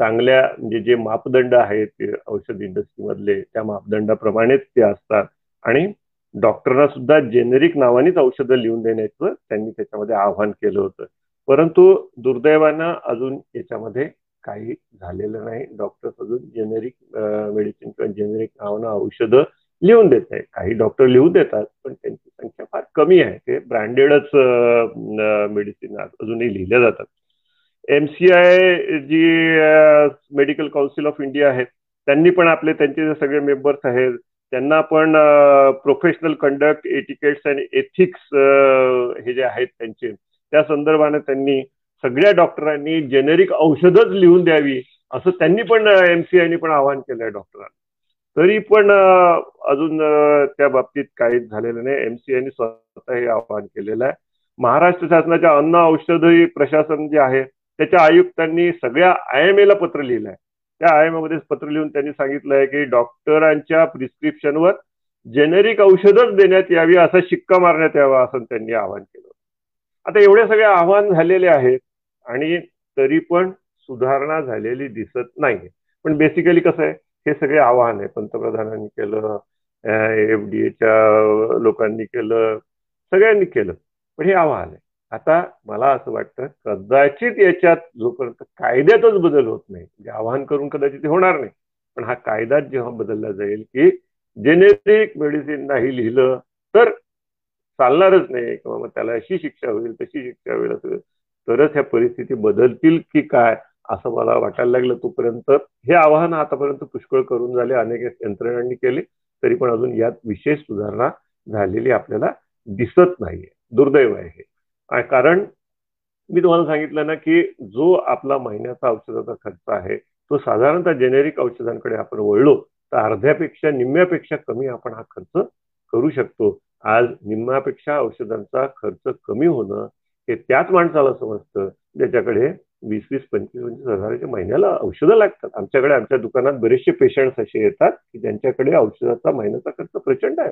चांगल्या म्हणजे जे मापदंड आहेत औषध इंडस्ट्रीमधले त्या मापदंडाप्रमाणेच ते असतात. आणि डॉक्टरना सुद्धा जेनेरिक नावानेच औषधं लिहून देण्याचं त्यांनी त्याच्यामध्ये आवाहन केलं होतं. परंतु दुर्दैवानं अजून याच्यामध्ये काही झालेलं नाही. डॉक्टर्स अजून जेनेरिक मेडिसिन किंवा जेनेरिक नावानं औषधं लिहून देत आहे काही डॉक्टर लिहून देतात पण त्यांची संख्या फार कमी आहे. ते ब्रँडेडच मेडिसिन अजूनही लिहिल्या जातात. M C I G medical council of India आहे त्यांनी पण आपले त्यांचे जे सगळे मेंबर्स आहेत त्यांना पण प्रोफेशनल कंडक्ट एटिकेट्स आणि एथिक्स हे जे आहेत त्यांचे त्या संदर्भाने त्यांनी सगळ्या डॉक्टरांनी जेनेरिक औषधच लिहून द्यावी असं त्यांनी पण एमसीआयनी पण आवाहन केलंय डॉक्टरांना. तरी पण अजून त्या बाबतीत काहीच झालेलं नाही. एमसीआयने स्वतः हे आवाहन केलेलं आहे. महाराष्ट्र शासनाच्या अन्न औषध प्रशासन जे आहे त्याच्या आयुक्तांनी सगळ्या आय एम एला पत्र लिहिलं आहे त्या आय एममध्ये पत्र लिहून त्यांनी सांगितलं आहे की डॉक्टरांच्या प्रिस्क्रिप्शनवर जेनेरिक औषधच देण्यात यावी असा शिक्का मारण्यात यावा असं त्यांनी आवाहन केलं आता एवढे सगळे आव्हान झालेले आहेत आणि तरी पण सुधारणा झालेली दिसत नाही पण बेसिकली कसं आहे हे सगळे आव्हान आहे. पंतप्रधानांनी केलं एफडीएच्या लोकांनी केलं सगळ्यांनी केलं. पण हे आव्हान आहे. आता मला असं वाटतं कदाचित याच्यात जोपर्यंत कायद्यातच बदल होत नाही म्हणजे आवाहन करून कदाचित होणार नाही पण हा कायदाच जेव्हा बदलला जाईल की जेनेरिक मेडिसिन नाही लिहिलं तर चालणारच नाही. किंवा मग त्याला अशी शिक्षा होईल तशी शिक्षा होईल असं तरच ह्या परिस्थिती बदलतील की काय असं मला वाटायला लागलं तोपर्यंत. हे आवाहन आतापर्यंत पुष्कळ करून झाले अनेक यंत्रणांनी केले तरी पण अजून यात विशेष सुधारणा झालेली आपल्याला दिसत नाहीये. दुर्दैव आहे हे. कारण मी तुम्हाला सांगितलं ना की जो आपला महिन्याचा औषधाचा खर्च आहे तो साधारणतः जेनेरिक औषधांकडे आपण वळलो तर अर्ध्यापेक्षा निम्म्यापेक्षा कमी आपण हा खर्च करू शकतो. आज निम्म्यापेक्षा औषधांचा खर्च कमी होणं हे त्याच माणसाला समजतं ज्याच्याकडे वीस वीस पंचवीस पंचवीस हजाराच्या महिन्याला औषधं लागतात. आमच्याकडे आमच्या दुकानात बरेचसे पेशंट्स असे येतात की ज्यांच्याकडे औषधाचा महिन्याचा खर्च प्रचंड आहे.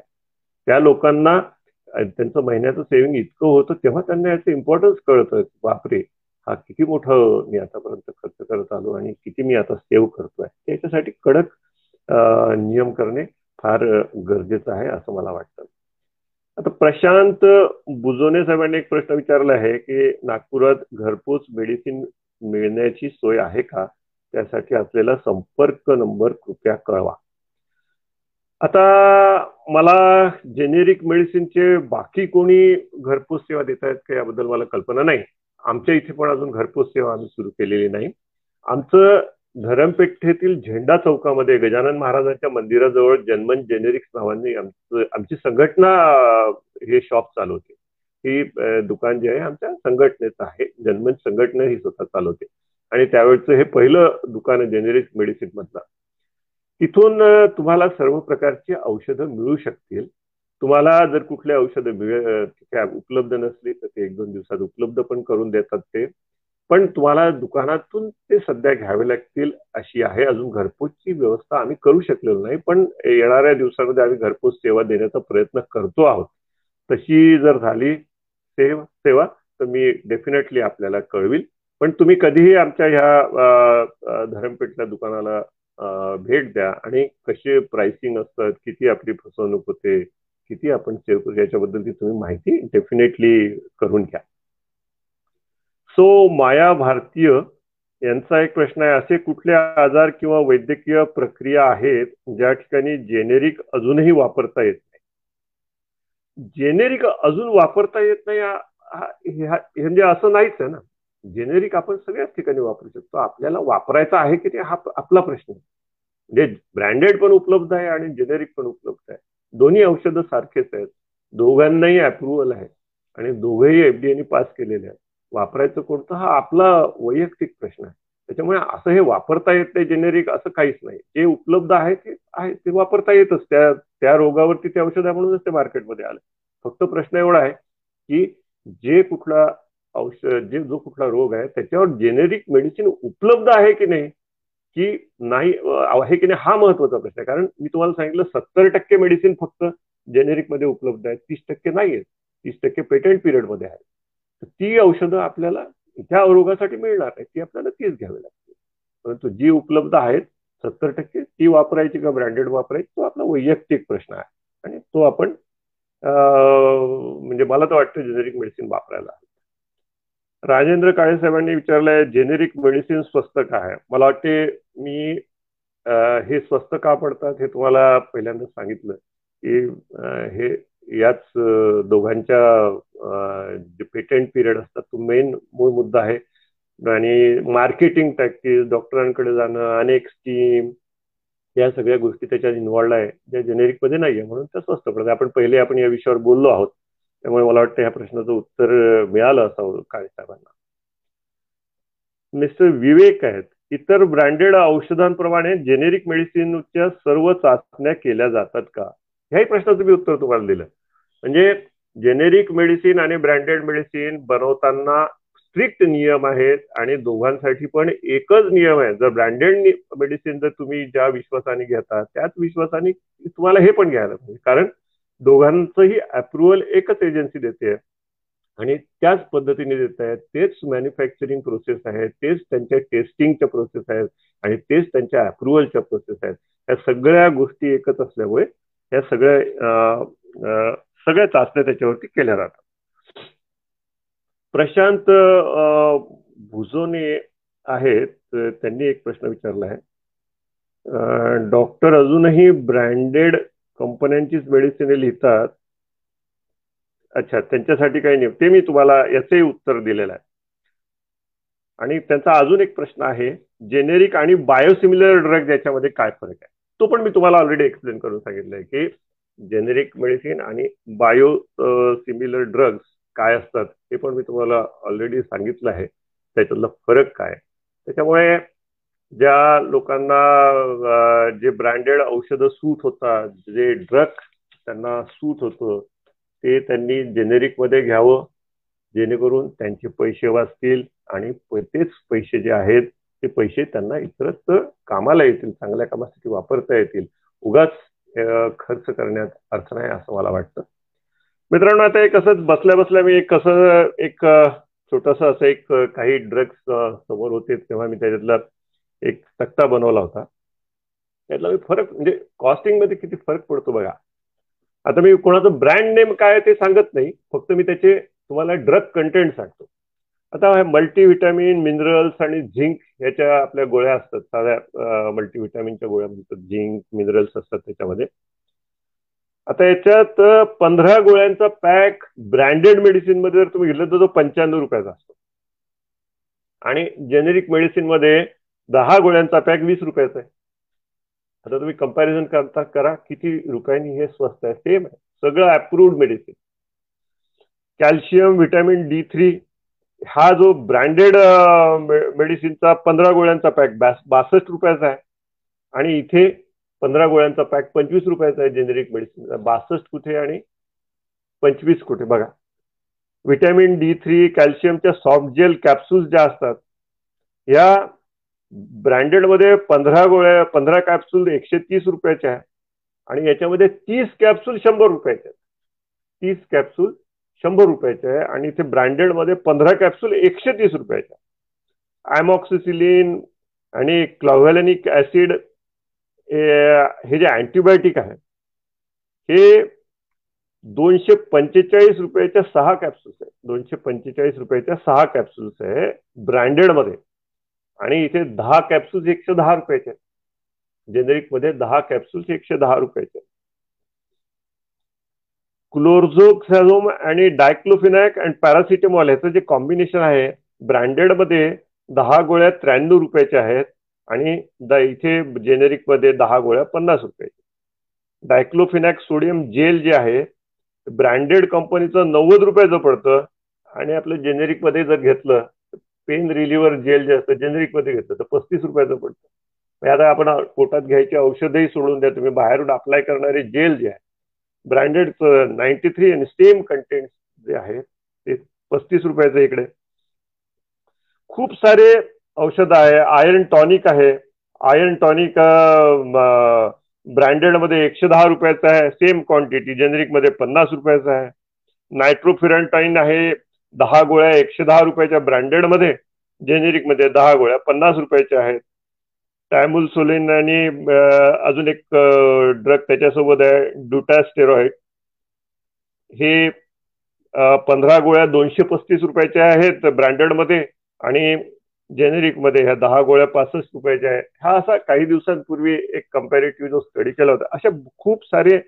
त्या लोकांना त्यांचं महिन्याचं सेव्हिंग इतकं होतं तेव्हा त्यांना याचं इम्पॉर्टन्स कळतं बापरे हा किती मोठं मी आतापर्यंत खर्च करत आलो आणि किती मी आता सेव्ह करतोय. त्याच्यासाठी कडक नियम करणे फार गरजेचं आहे असं मला वाटतं. आता प्रशांत बुजोने साहेबांनी एक प्रश्न विचारला आहे की नागपुरात घरपोच मेडिसिन मिळण्याची सोय आहे का? त्यासाठी असलेला संपर्क नंबर कृपया कळवा. आता मला जेनेरिक मेडिसिनचे बाकी कोणी घरपोच सेवा देत आहेत का याबद्दल मला कल्पना नाही. आमच्या इथे पण अजून घरपोच सेवा आम्ही सुरू केलेली नाही. आमचं धरमपेठेतील झेंडा चौकामध्ये गजानन महाराजांच्या मंदिराजवळ जन्मन जेनेरिक्स नावाने आमचं आमची संघटना हे शॉप चालवते. ही दुकान जे आहे आमच्या संघटनेचं आहे. जन्मन संघटना ही स्वतः चालवते. आणि त्यावेळचं हे पहिलं दुकान आहे जेनेरिक मेडिसिन मधलं. तिथून तुम्हाला सर्व प्रकारची औषधं मिळू शकतील. तुम्हाला जर कुठले औषधं मिळ तिथे उपलब्ध नसली तर ते एक दोन दिवसात उपलब्ध पण करून देतात ते. पण तुम्हाला दुकानातून ते सध्या घ्यावे लागतील अशी आहे. अजून घरपोचची व्यवस्था आम्ही करू शकलेलो नाही पण येणाऱ्या दिवसामध्ये आम्ही घरपोच सेवा देण्याचा प्रयत्न करतो आहोत. तशी जर झाली सेव सेवा तर मी डेफिनेटली आपल्याला कळवील. पण तुम्ही कधीही आमच्या ह्या धरमपेठला दुकानाला भेट द्या आणि कसे प्राइसिंग असतात किती आपली फसवणूक होते किती आपण सेव करू याच्याबद्दलची तुम्ही माहिती डेफिनेटली करून घ्या. सो माया भारतीय यांचा एक प्रश्न आहे. असे कुठले आजार किंवा वैद्यकीय प्रक्रिया आहेत ज्या ठिकाणी जेनेरिक अजूनही वापरता येत नाही? जेनेरिक अजून वापरता येत नाही म्हणजे असं नाहीच आहे ना. जेनेरिक आपण सगळ्याच ठिकाणी वापरू शकतो. आपल्याला वापरायचा आहे की ते हा आपला प्रश्न म्हणजे ब्रँडेड पण उपलब्ध आहे आणि जेनेरिक पण उपलब्ध आहे. दोन्ही औषधं सारखेच आहेत. दोघांनाही अप्रुव्हल आहे. आणि दोघेही एफडीएने पास केलेले आहेत. वापरायचं कोणतं? हा आपला वैयक्तिक प्रश्न आहे. त्याच्यामुळे असं हे वापरता येत नाही जेनेरिक असं काहीच नाही. जे उपलब्ध आहे ते आहे ते वापरता येतच. त्या त्या रोगावरती ते औषध आहे म्हणूनच ते मार्केटमध्ये आलं. फक्त प्रश्न एवढा आहे की जे कुठला औषध जे जो कुठला रोग आहे त्याच्यावर जेनेरिक मेडिसिन उपलब्ध आहे की नाही की नाही आहे की नाही हा महत्त्वाचा प्रश्न आहे. कारण मी तुम्हाला सांगितलं सत्तर टक्के मेडिसिन फक्त जेनेरिकमध्ये उपलब्ध आहे तीस टक्के नाही आहेत तीस टक्के पेटंट पिरियडमध्ये आहे ती औषधं आपल्याला ह्या रोगासाठी मिळणार नाही ती आपल्याला तीच घ्यावी लागते परंतु जी उपलब्ध आहेत सत्तर टक्के ती वापरायची का ब्रँडेड वापरायची तो आपला वैयक्तिक प्रश्न आहे. आणि तो आपण म्हणजे मला तर वाटतं जेनेरिक मेडिसिन वापरायला राजेंद्र काळे साहेबांनी विचारलंय जेनेरिक मेडिसिन स्वस्त का आहे? मला वाटते मी हे स्वस्त का पडतात हे तुम्हाला पहिल्यांदा सांगितलं की हे याच दोघांच्या जे पेटंट पिरियड असतात तो मेन मूळ मुद्दा आहे. आणि मार्केटिंग प्रॅक्टिस डॉक्टरांकडे जाणं अनेक स्कीम या सगळ्या गोष्टी त्याच्यात इन्व्हॉल्ड आहे. ज्या जेनेरिकमध्ये नाही आहे म्हणून त्या स्वस्त पडतात. आपण पहिले आपण या विषयावर बोललो आहोत. त्यामुळे मला वाटतं ह्या प्रश्नाचं उत्तर मिळालं असावं काळे साहेबांना. मिस्टर विवेक आहेत. इतर ब्रँडेड औषधांप्रमाणे जेनेरिक मेडिसिनच्या सर्व चाचण्या केल्या जातात का? ह्याही प्रश्नाचं मी उत्तर तुम्हाला दिलं. म्हणजे जेनेरिक मेडिसिन आणि ब्रँडेड मेडिसिन बनवताना स्ट्रिक्ट नियम आहेत आणि दोघांसाठी पण एकच नियम आहे. जर ब्रँडेड मेडिसिन जर तुम्ही ज्या विश्वासाने घेता त्याच विश्वासाने तुम्हाला हे पण घ्यायला पाहिजे. कारण दोघांचंही अप्रुव्हल एकच एजन्सी देते आणि त्याच पद्धतीने देत आहेत तेच मॅन्युफॅक्चरिंग प्रोसेस आहे. तेच त्यांच्या टेस्टिंगच्या प्रोसेस आहेत. आणि तेच त्यांच्या अप्रुव्हलच्या प्रोसेस आहेत. या सगळ्या गोष्टी एकच असल्यामुळे या सगळ्या सगळ्या चाचण्या त्याच्यावरती केल्या जातात. प्रशांत भुजोने आहेत त्यांनी एक प्रश्न विचारला आहे. डॉक्टर अजूनही ब्रँडेड कंपन्यांचीच मेडिसिन लिहितात. अच्छा त्यांच्यासाठी काही नियम ते मी तुम्हाला याचंही उत्तर दिलेलं आहे. आणि त्यांचा अजून एक प्रश्न आहे जेनेरिक आणि बायोसिमिलर ड्रग याच्यामध्ये काय फरक आहे? तो पण मी तुम्हाला ऑलरेडी एक्सप्लेन करून सांगितलंय की जेनेरिक मेडिसिन आणि बायो सिमिलर ड्रग्स काय असतात हे पण मी तुम्हाला ऑलरेडी सांगितलं आहे. त्याच्यातला फरक काय? त्याच्यामुळे ज्या लोकांना जे ब्रँडेड औषधं सूट होतात जे ड्रग त्यांना सूट होतं ते त्यांनी जेनेरिकमध्ये घ्यावं. जेणेकरून त्यांचे पैसे वाचतील आणि तेच पैसे जे आहेत ते पैसे त्यांना इतरत्र कामाला येतील चांगल्या कामासाठी वापरता येतील. उगाच खर्च करण्यात अर्थ नाही असं मला वाटतं. मित्रांनो आता एक असं बसल्या बसल्या मी एक कसं एक छोटस असं एक काही ड्रग्स समोर होते तेव्हा मी त्याच्यातला एक तक्ता बनवला होता. त्यातला मी फरक म्हणजे कॉस्टिंगमध्ये किती फरक पडतो बघा. आता मी कोणाचं ब्रँड नेम काय ते सांगत नाही. फक्त मी त्याचे तुम्हाला ड्रग कंटेंट सांगतो. आता मल्टीव्हिटॅमिन मिनरल्स आणि झिंक ह्याच्या आपल्या गोळ्या असतात. साध्या मल्टीव्हिटॅमिनच्या गोळ्या म्हणतात. झिंक मिनरल्स असतात त्याच्यामध्ये. आता याच्यात पंधरा गोळ्यांचा पॅक ब्रँडेड मेडिसिनमध्ये जर तुम्ही घेतलं तर तो पंच्याण्णव रुपयाचा असतो. आणि जेनेरिक मेडिसिनमध्ये दहा गोळ्यांचा पॅक वीस रुपयाचा आहे. आता तुम्ही कंपॅरिझन करता करा किती रुपयांनी हे स्वस्त आहे. सेम आहे. सगळं approved medicine calcium vitamin D three हा जो ब्रँडेड मेडिसिनचा पंधरा गोळ्यांचा पॅक बासष्ट रुपयाचा आहे. आणि इथे पंधरा गोळ्यांचा पॅक पंचवीस रुपयाचा आहे जेनेरिक मेडिसिन. बासष्ट कुठे आणि पंचवीस कुठे? बघा. व्हिटॅमिन डी थ्री कॅल्शियमच्या सॉफ्ट जेल कॅप्सूल्स ज्या असतात या ब्रँडेडमध्ये पंधरा गोळ्या पंधरा कॅप्सूल एकशे तीस रुपयाच्या आहे. आणि याच्यामध्ये तीस कॅप्सूल शंभर रुपयाच्या तीस कॅप्सूल शंभर रुपयाचे आहे आणि इथे ब्रँडेडमध्ये पंधरा कॅप्सूल एकशे तीस रुपयाच्या आयमॉक्सिसिलिन आणि क्लॉव्हॅलेनिक ऍसिड हे जे अँटीबायोटिक आहे हे दोनशे पंचेचाळीस रुपयाच्या सहा कॅप्सूल्स आहे. दोनशे पंचेचाळीस रुपयाच्या सहा कॅप्सूल्स आहे ब्रँडेडमध्ये आणि इथे दहा कॅप्सूल्स एकशे दहा रुपयाचे जेनेरिकमध्ये दहा कॅप्सूल्स एकशे दहा रुपयाचे क्लोर्झोक्सॅझोम आणि डायक्लोफिनॅक अँड पॅरासिटेमॉल ह्याचं जे कॉम्बिनेशन आहे ब्रँडेडमध्ये दहा गोळ्या त्र्याण्णव रुपयाच्या आहेत आणि द इथे जेनेरिकमध्ये दहा गोळ्या पन्नास रुपयाच्या डायक्लोफिनॅक सोडियम जेल जे आहे ब्रँडेड कंपनीचं नव्वद रुपयाचं पडतं आणि आपलं जेनेरिकमध्ये जर घेतलं पेन रिलीव्हर जेल जे असतं जेनेरिकमध्ये घेतलं तर पस्तीस रुपयाचं पडतं. आता आपण पोटात घ्यायची औषधही सोडून द्या तुम्ही बाहेरून अप्लाय करणारे जेल जे आहे ब्रँडेड नाईन्टी थ्री आणि सेम कंटेंट जे आहे ते पस्तीस रुपयाचं इकडे. खूप सारे औषध आहे. आयर्न टॉनिक आहे. आयर्न टॉनिक ब्रँडेडमध्ये एकशे दहा रुपयाचा आहे. सेम क्वांटिटी जेनेरिकमध्ये पन्नास रुपयाचा आहे. नायट्रोफिरंटाईन आहे दहा गोळ्या एकशे दहा रुपयाच्या ब्रँडेडमध्ये जेनेरिकमध्ये दहा गोळ्या पन्नास रुपयाच्या आहेत. सोलिन आणि अजून एक ड्रग त्याच्यासोबत आहे ड्युटास्टेरॉइड हे पंधरा गोळ्या दोनशे पस्तीस रुपयाच्या आहेत ब्रँडेडमध्ये आणि जेनेरिकमध्ये ह्या दहा गोळ्या पासष्ट रुपयाच्या आहेत. हा असा काही दिवसांपूर्वी एक कम्पॅरेटिव्ह जो स्टडी केला होता. अशा खूप सारे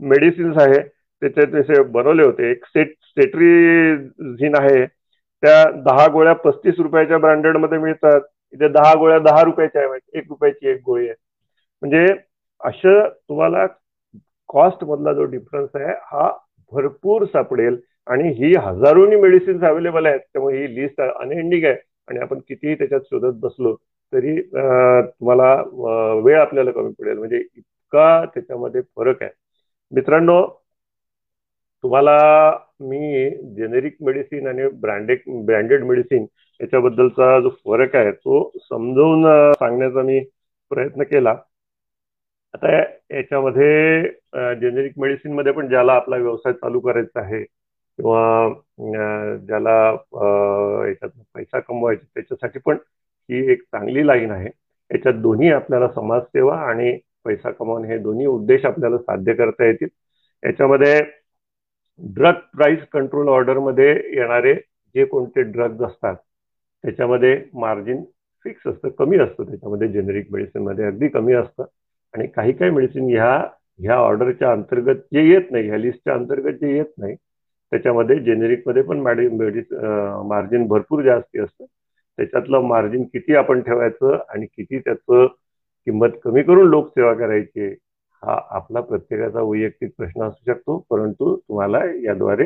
मेडिसिन्स आहे त्याच्यात जसे बनवले होते. एक सेट सेट्रीझिन आहे. त्या दहा गोळ्या पस्तीस रुपयाच्या ब्रँडेडमध्ये मिळतात. इथे दहा गोळ्या दहा रुपयाच्या आहे? एक रुपयाची एक गोळी आहे. म्हणजे असं तुम्हाला कॉस्ट मधला जो डिफरन्स आहे हा भरपूर सापडेल. आणि ही हजारोनी मेडिसिन्स अवेलेबल आहेत. त्यामुळे ही लिस्ट अनएंडिंग आहे. आणि आपण कितीही त्याच्यात शोधत बसलो तरी तुम्हाला वेळ आपल्याला कमी पडेल. म्हणजे इतका त्याच्यामध्ये फरक आहे. मित्रांनो तुम्हाला मी जेनेरिक मेडिसिन आणि ब्रँडेड ब्रँडेड मेडिसिन याच्याबद्दलचा जो फरक आहे तो समजवून सांगण्याचा मी प्रयत्न केला. आता याच्यामध्ये जेनेरिक मेडिसिनमध्ये पण ज्याला आपला व्यवसाय चालू करायचा आहे किंवा ज्याला याच्यात पैसा कमवायचा त्याच्यासाठी पण ही एक चांगली लाईन आहे. याच्यात दोन्ही आपल्याला समाजसेवा आणि पैसा कमावणे हे दोन्ही उद्देश आपल्याला साध्य करता येतील. याच्यामध्ये ड्रग प्राईस कंट्रोल ऑर्डरमध्ये येणारे जे कोणते ड्रग्ज असतात त्याच्यामध्ये मार्जिन फिक्स असतं कमी असतं. त्याच्यामध्ये जेनेरिक मेडिसिनमध्ये अगदी कमी असतं. आणि काही काही मेडिसिन ह्या ह्या ऑर्डरच्या अंतर्गत जे येत नाही ह्या लिस्टच्या अंतर्गत जे येत नाही त्याच्यामध्ये जेनेरिकमध्ये पण मॅडि मार्जिन भरपूर जास्ती असतं. त्याच्यातलं मार्जिन किती आपण ठेवायचं आणि किती त्याचं किंमत कमी करून लोकसेवा करायची हा आपला प्रत्येकाचा वैयक्तिक प्रश्न असू शकतो परंतु तुम्हाला याद्वारे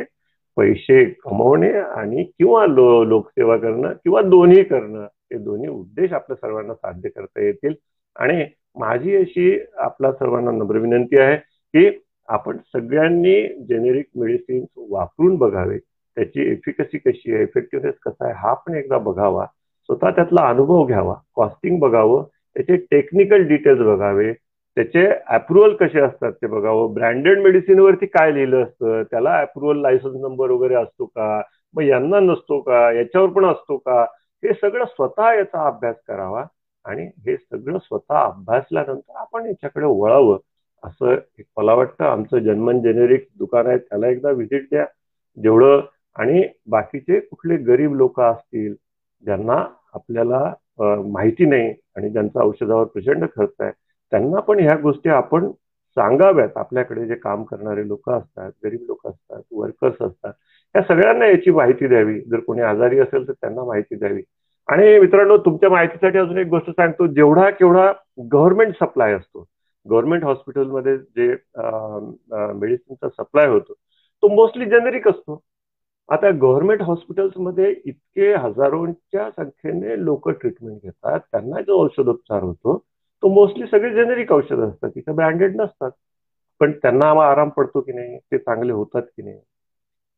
पैसे कमवणे आणि किंवा लो लोकसेवा करणं किंवा दोन्ही करणं हे दोन्ही उद्देश आपल्या सर्वांना साध्य करता येतील. आणि माझी अशी आपल्या सर्वांना नम्र विनंती आहे की आपण सगळ्यांनी जेनेरिक मेडिसिन्स वापरून बघावे. त्याची एफिकसी कशी आहे इफेक्टिव्हनेस कसा आहे हा पण एकदा बघावा. स्वतः त्यातला अनुभव घ्यावा. कॉस्टिंग बघावं. त्याचे टेक्निकल डिटेल्स बघावे. त्याचे अप्रुव्हल कसे असतात ते बघावं ब्रँडेड मेडिसिनवरती काय लिहिलं असतं? त्याला अप्रुव्हल लायसन्स नंबर वगैरे असतो का? मग यांना नसतो का? याच्यावर पण असतो का? हे सगळं स्वतः याचा अभ्यास करावा आणि हे सगळं स्वतः अभ्यासल्यानंतर आपण याच्याकडे वळावं. असं मला वाटतं. आमचं जन्मन जेनेरिक दुकान आहे. त्याला एकदा व्हिजिट द्या. जेवढं आणि बाकीचे कुठले गरीब लोक असतील ज्यांना आपल्याला माहिती नाही आणि ज्यांचा औषधावर प्रचंड खर्च आहे त्यांना पण ह्या गोष्टी आपण सांगाव्यात. आपल्याकडे जे काम करणारे लोक असतात गरीब लोक असतात वर्कर्स असतात या सगळ्यांना याची माहिती द्यावी. जर कोणी आजारी असेल तर त्यांना माहिती द्यावी. आणि मित्रांनो तुमच्या माहितीसाठी अजून एक गोष्ट सांगतो. जेवढा केवढा गव्हर्नमेंट सप्लाय असतो गव्हर्नमेंट हॉस्पिटलमध्ये जे मेडिसिनचा सप्लाय होतो तो मोस्टली जेनेरिक असतो. आता गव्हर्नमेंट हॉस्पिटल्समध्ये इतके हजारोंच्या संख्येने लोक ट्रीटमेंट घेतात. त्यांना जो औषधोपचार होतो मोस्टली सगळे जेनेरिक औषध असतात. तिथे ब्रँडेड नसतात. पण त्यांना आराम पडतो की नाही? ते चांगले होतात की नाही?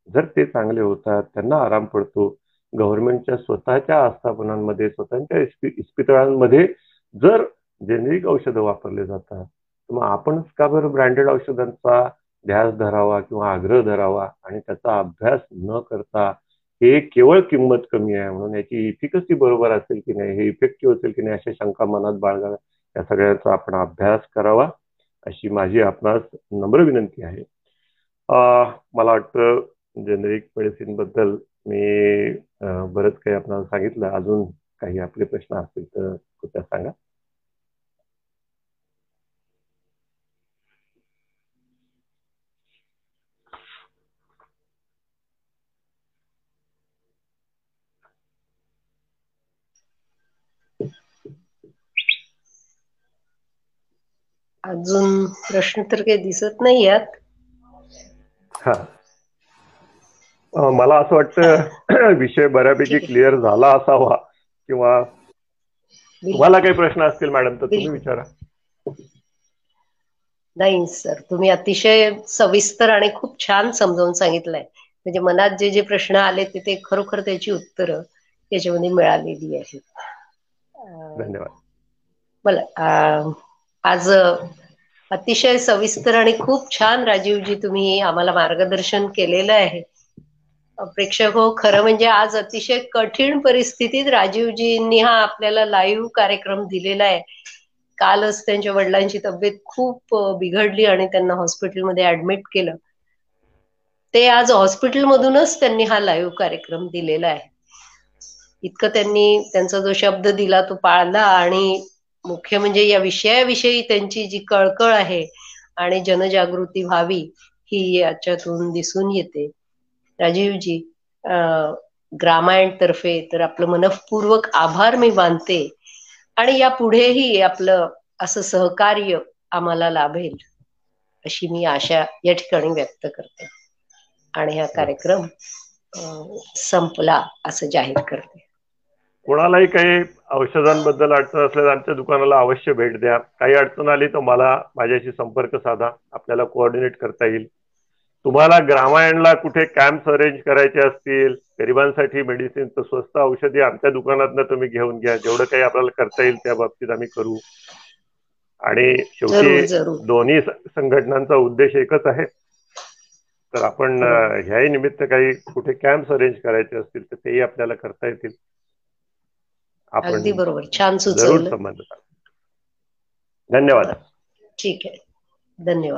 जर ते चांगले होतात त्यांना आराम पडतो. गव्हर्नमेंटच्या स्वतःच्या आस्थापनांमध्ये स्वतःच्या इस्पितळांमध्ये जर जेनेरिक औषधं वापरले जातात तर मग आपणच का बरं ब्रँडेड औषधांचा ध्यास धरावा किंवा आग्रह धरावा आणि त्याचा अभ्यास न करता हे केवळ किंमत कमी आहे म्हणून याची इफिकसी बरोबर असेल की नाही? हे इफेक्टिव्ह असेल की नाही? अशा शंका मनात बाळगाव्या या सगळ्याचा आपण अभ्यास करावा अशी माझी आपणास नम्र विनंती आहे. मला वाटतं जेनेरिक मेडिसिनबद्दल मी बरंच काही आपणाला सांगितलं. अजून काही आपले प्रश्न असतील तर कृपया सांगा. अजून प्रश्न तर काही दिसत नाही यात हा मला असं वाटतं विषय बऱ्यापैकी क्लिअर झाला असावा किंवा तुम्हाला काही प्रश्न असतील मॅडम तर तुम्ही विचारा. नाही सर तुम्ही अतिशय सविस्तर आणि खूप छान समजावून सांगितलंय. म्हणजे मनात जे जे प्रश्न आले ते खरोखर त्याची उत्तरं त्याच्यामध्ये मिळालेली आहेत. धन्यवाद. मला आज अतिशय सविस्तर आणि खूप छान राजीवजी तुम्ही आम्हाला मार्गदर्शन केलेलं आहे. प्रेक्षक हो खरं म्हणजे आज अतिशय कठीण परिस्थितीत राजीवजींनी हा आपल्याला लाईव्ह कार्यक्रम दिलेला आहे. कालच त्यांच्या वडिलांची तब्येत खूप बिघडली आणि त्यांना हॉस्पिटलमध्ये ऍडमिट केलं. ते आज हॉस्पिटलमधूनच त्यांनी हा लाईव्ह कार्यक्रम दिलेला आहे. इतकं त्यांनी त्यांचा जो शब्द दिला तो पाळला आणि मुख्य म्हणजे या विषयाविषयी त्यांची जी कळकळ आहे आणि जनजागृती व्हावी ही याच्यातून दिसून येते. राजीवजी ग्रामायण तर्फे तर आपलं मनपूर्वक आभार मी मानते आणि या पुढेही आपलं असं सहकार्य आम्हाला लाभेल अशी मी आशा या ठिकाणी व्यक्त करते. आणि हा कार्यक्रम संपला असं जाहीर करते. कोणालाही काही औषधांबद्दल अडचण असल्यास आमच्या दुकानाला अवश्य भेट द्या. काही अडचण आली तर मला माझ्याशी संपर्क साधा. आपल्याला कोऑर्डिनेट करता येईल. तुम्हाला ग्रामायणला कुठे कॅम्प अरेंज करायचे असतील गरिबांसाठी मेडिसिन तर स्वस्त औषधी आमच्या दुकानातनं तुम्ही घेऊन घ्या. जेवढं काही आपल्याला करता येईल त्या बाबतीत आम्ही करू. आणि शेवटी दोन्ही संघटनांचा उद्देश एकच आहे. तर आपण ह्याही निमित्त काही कुठे कॅम्प अरेंज करायचे असतील तर तेही आपल्याला करता येतील. आपण बरोबर. छान जरूर संबंध धन्यवाद. ठीक आहे. धन्यवाद.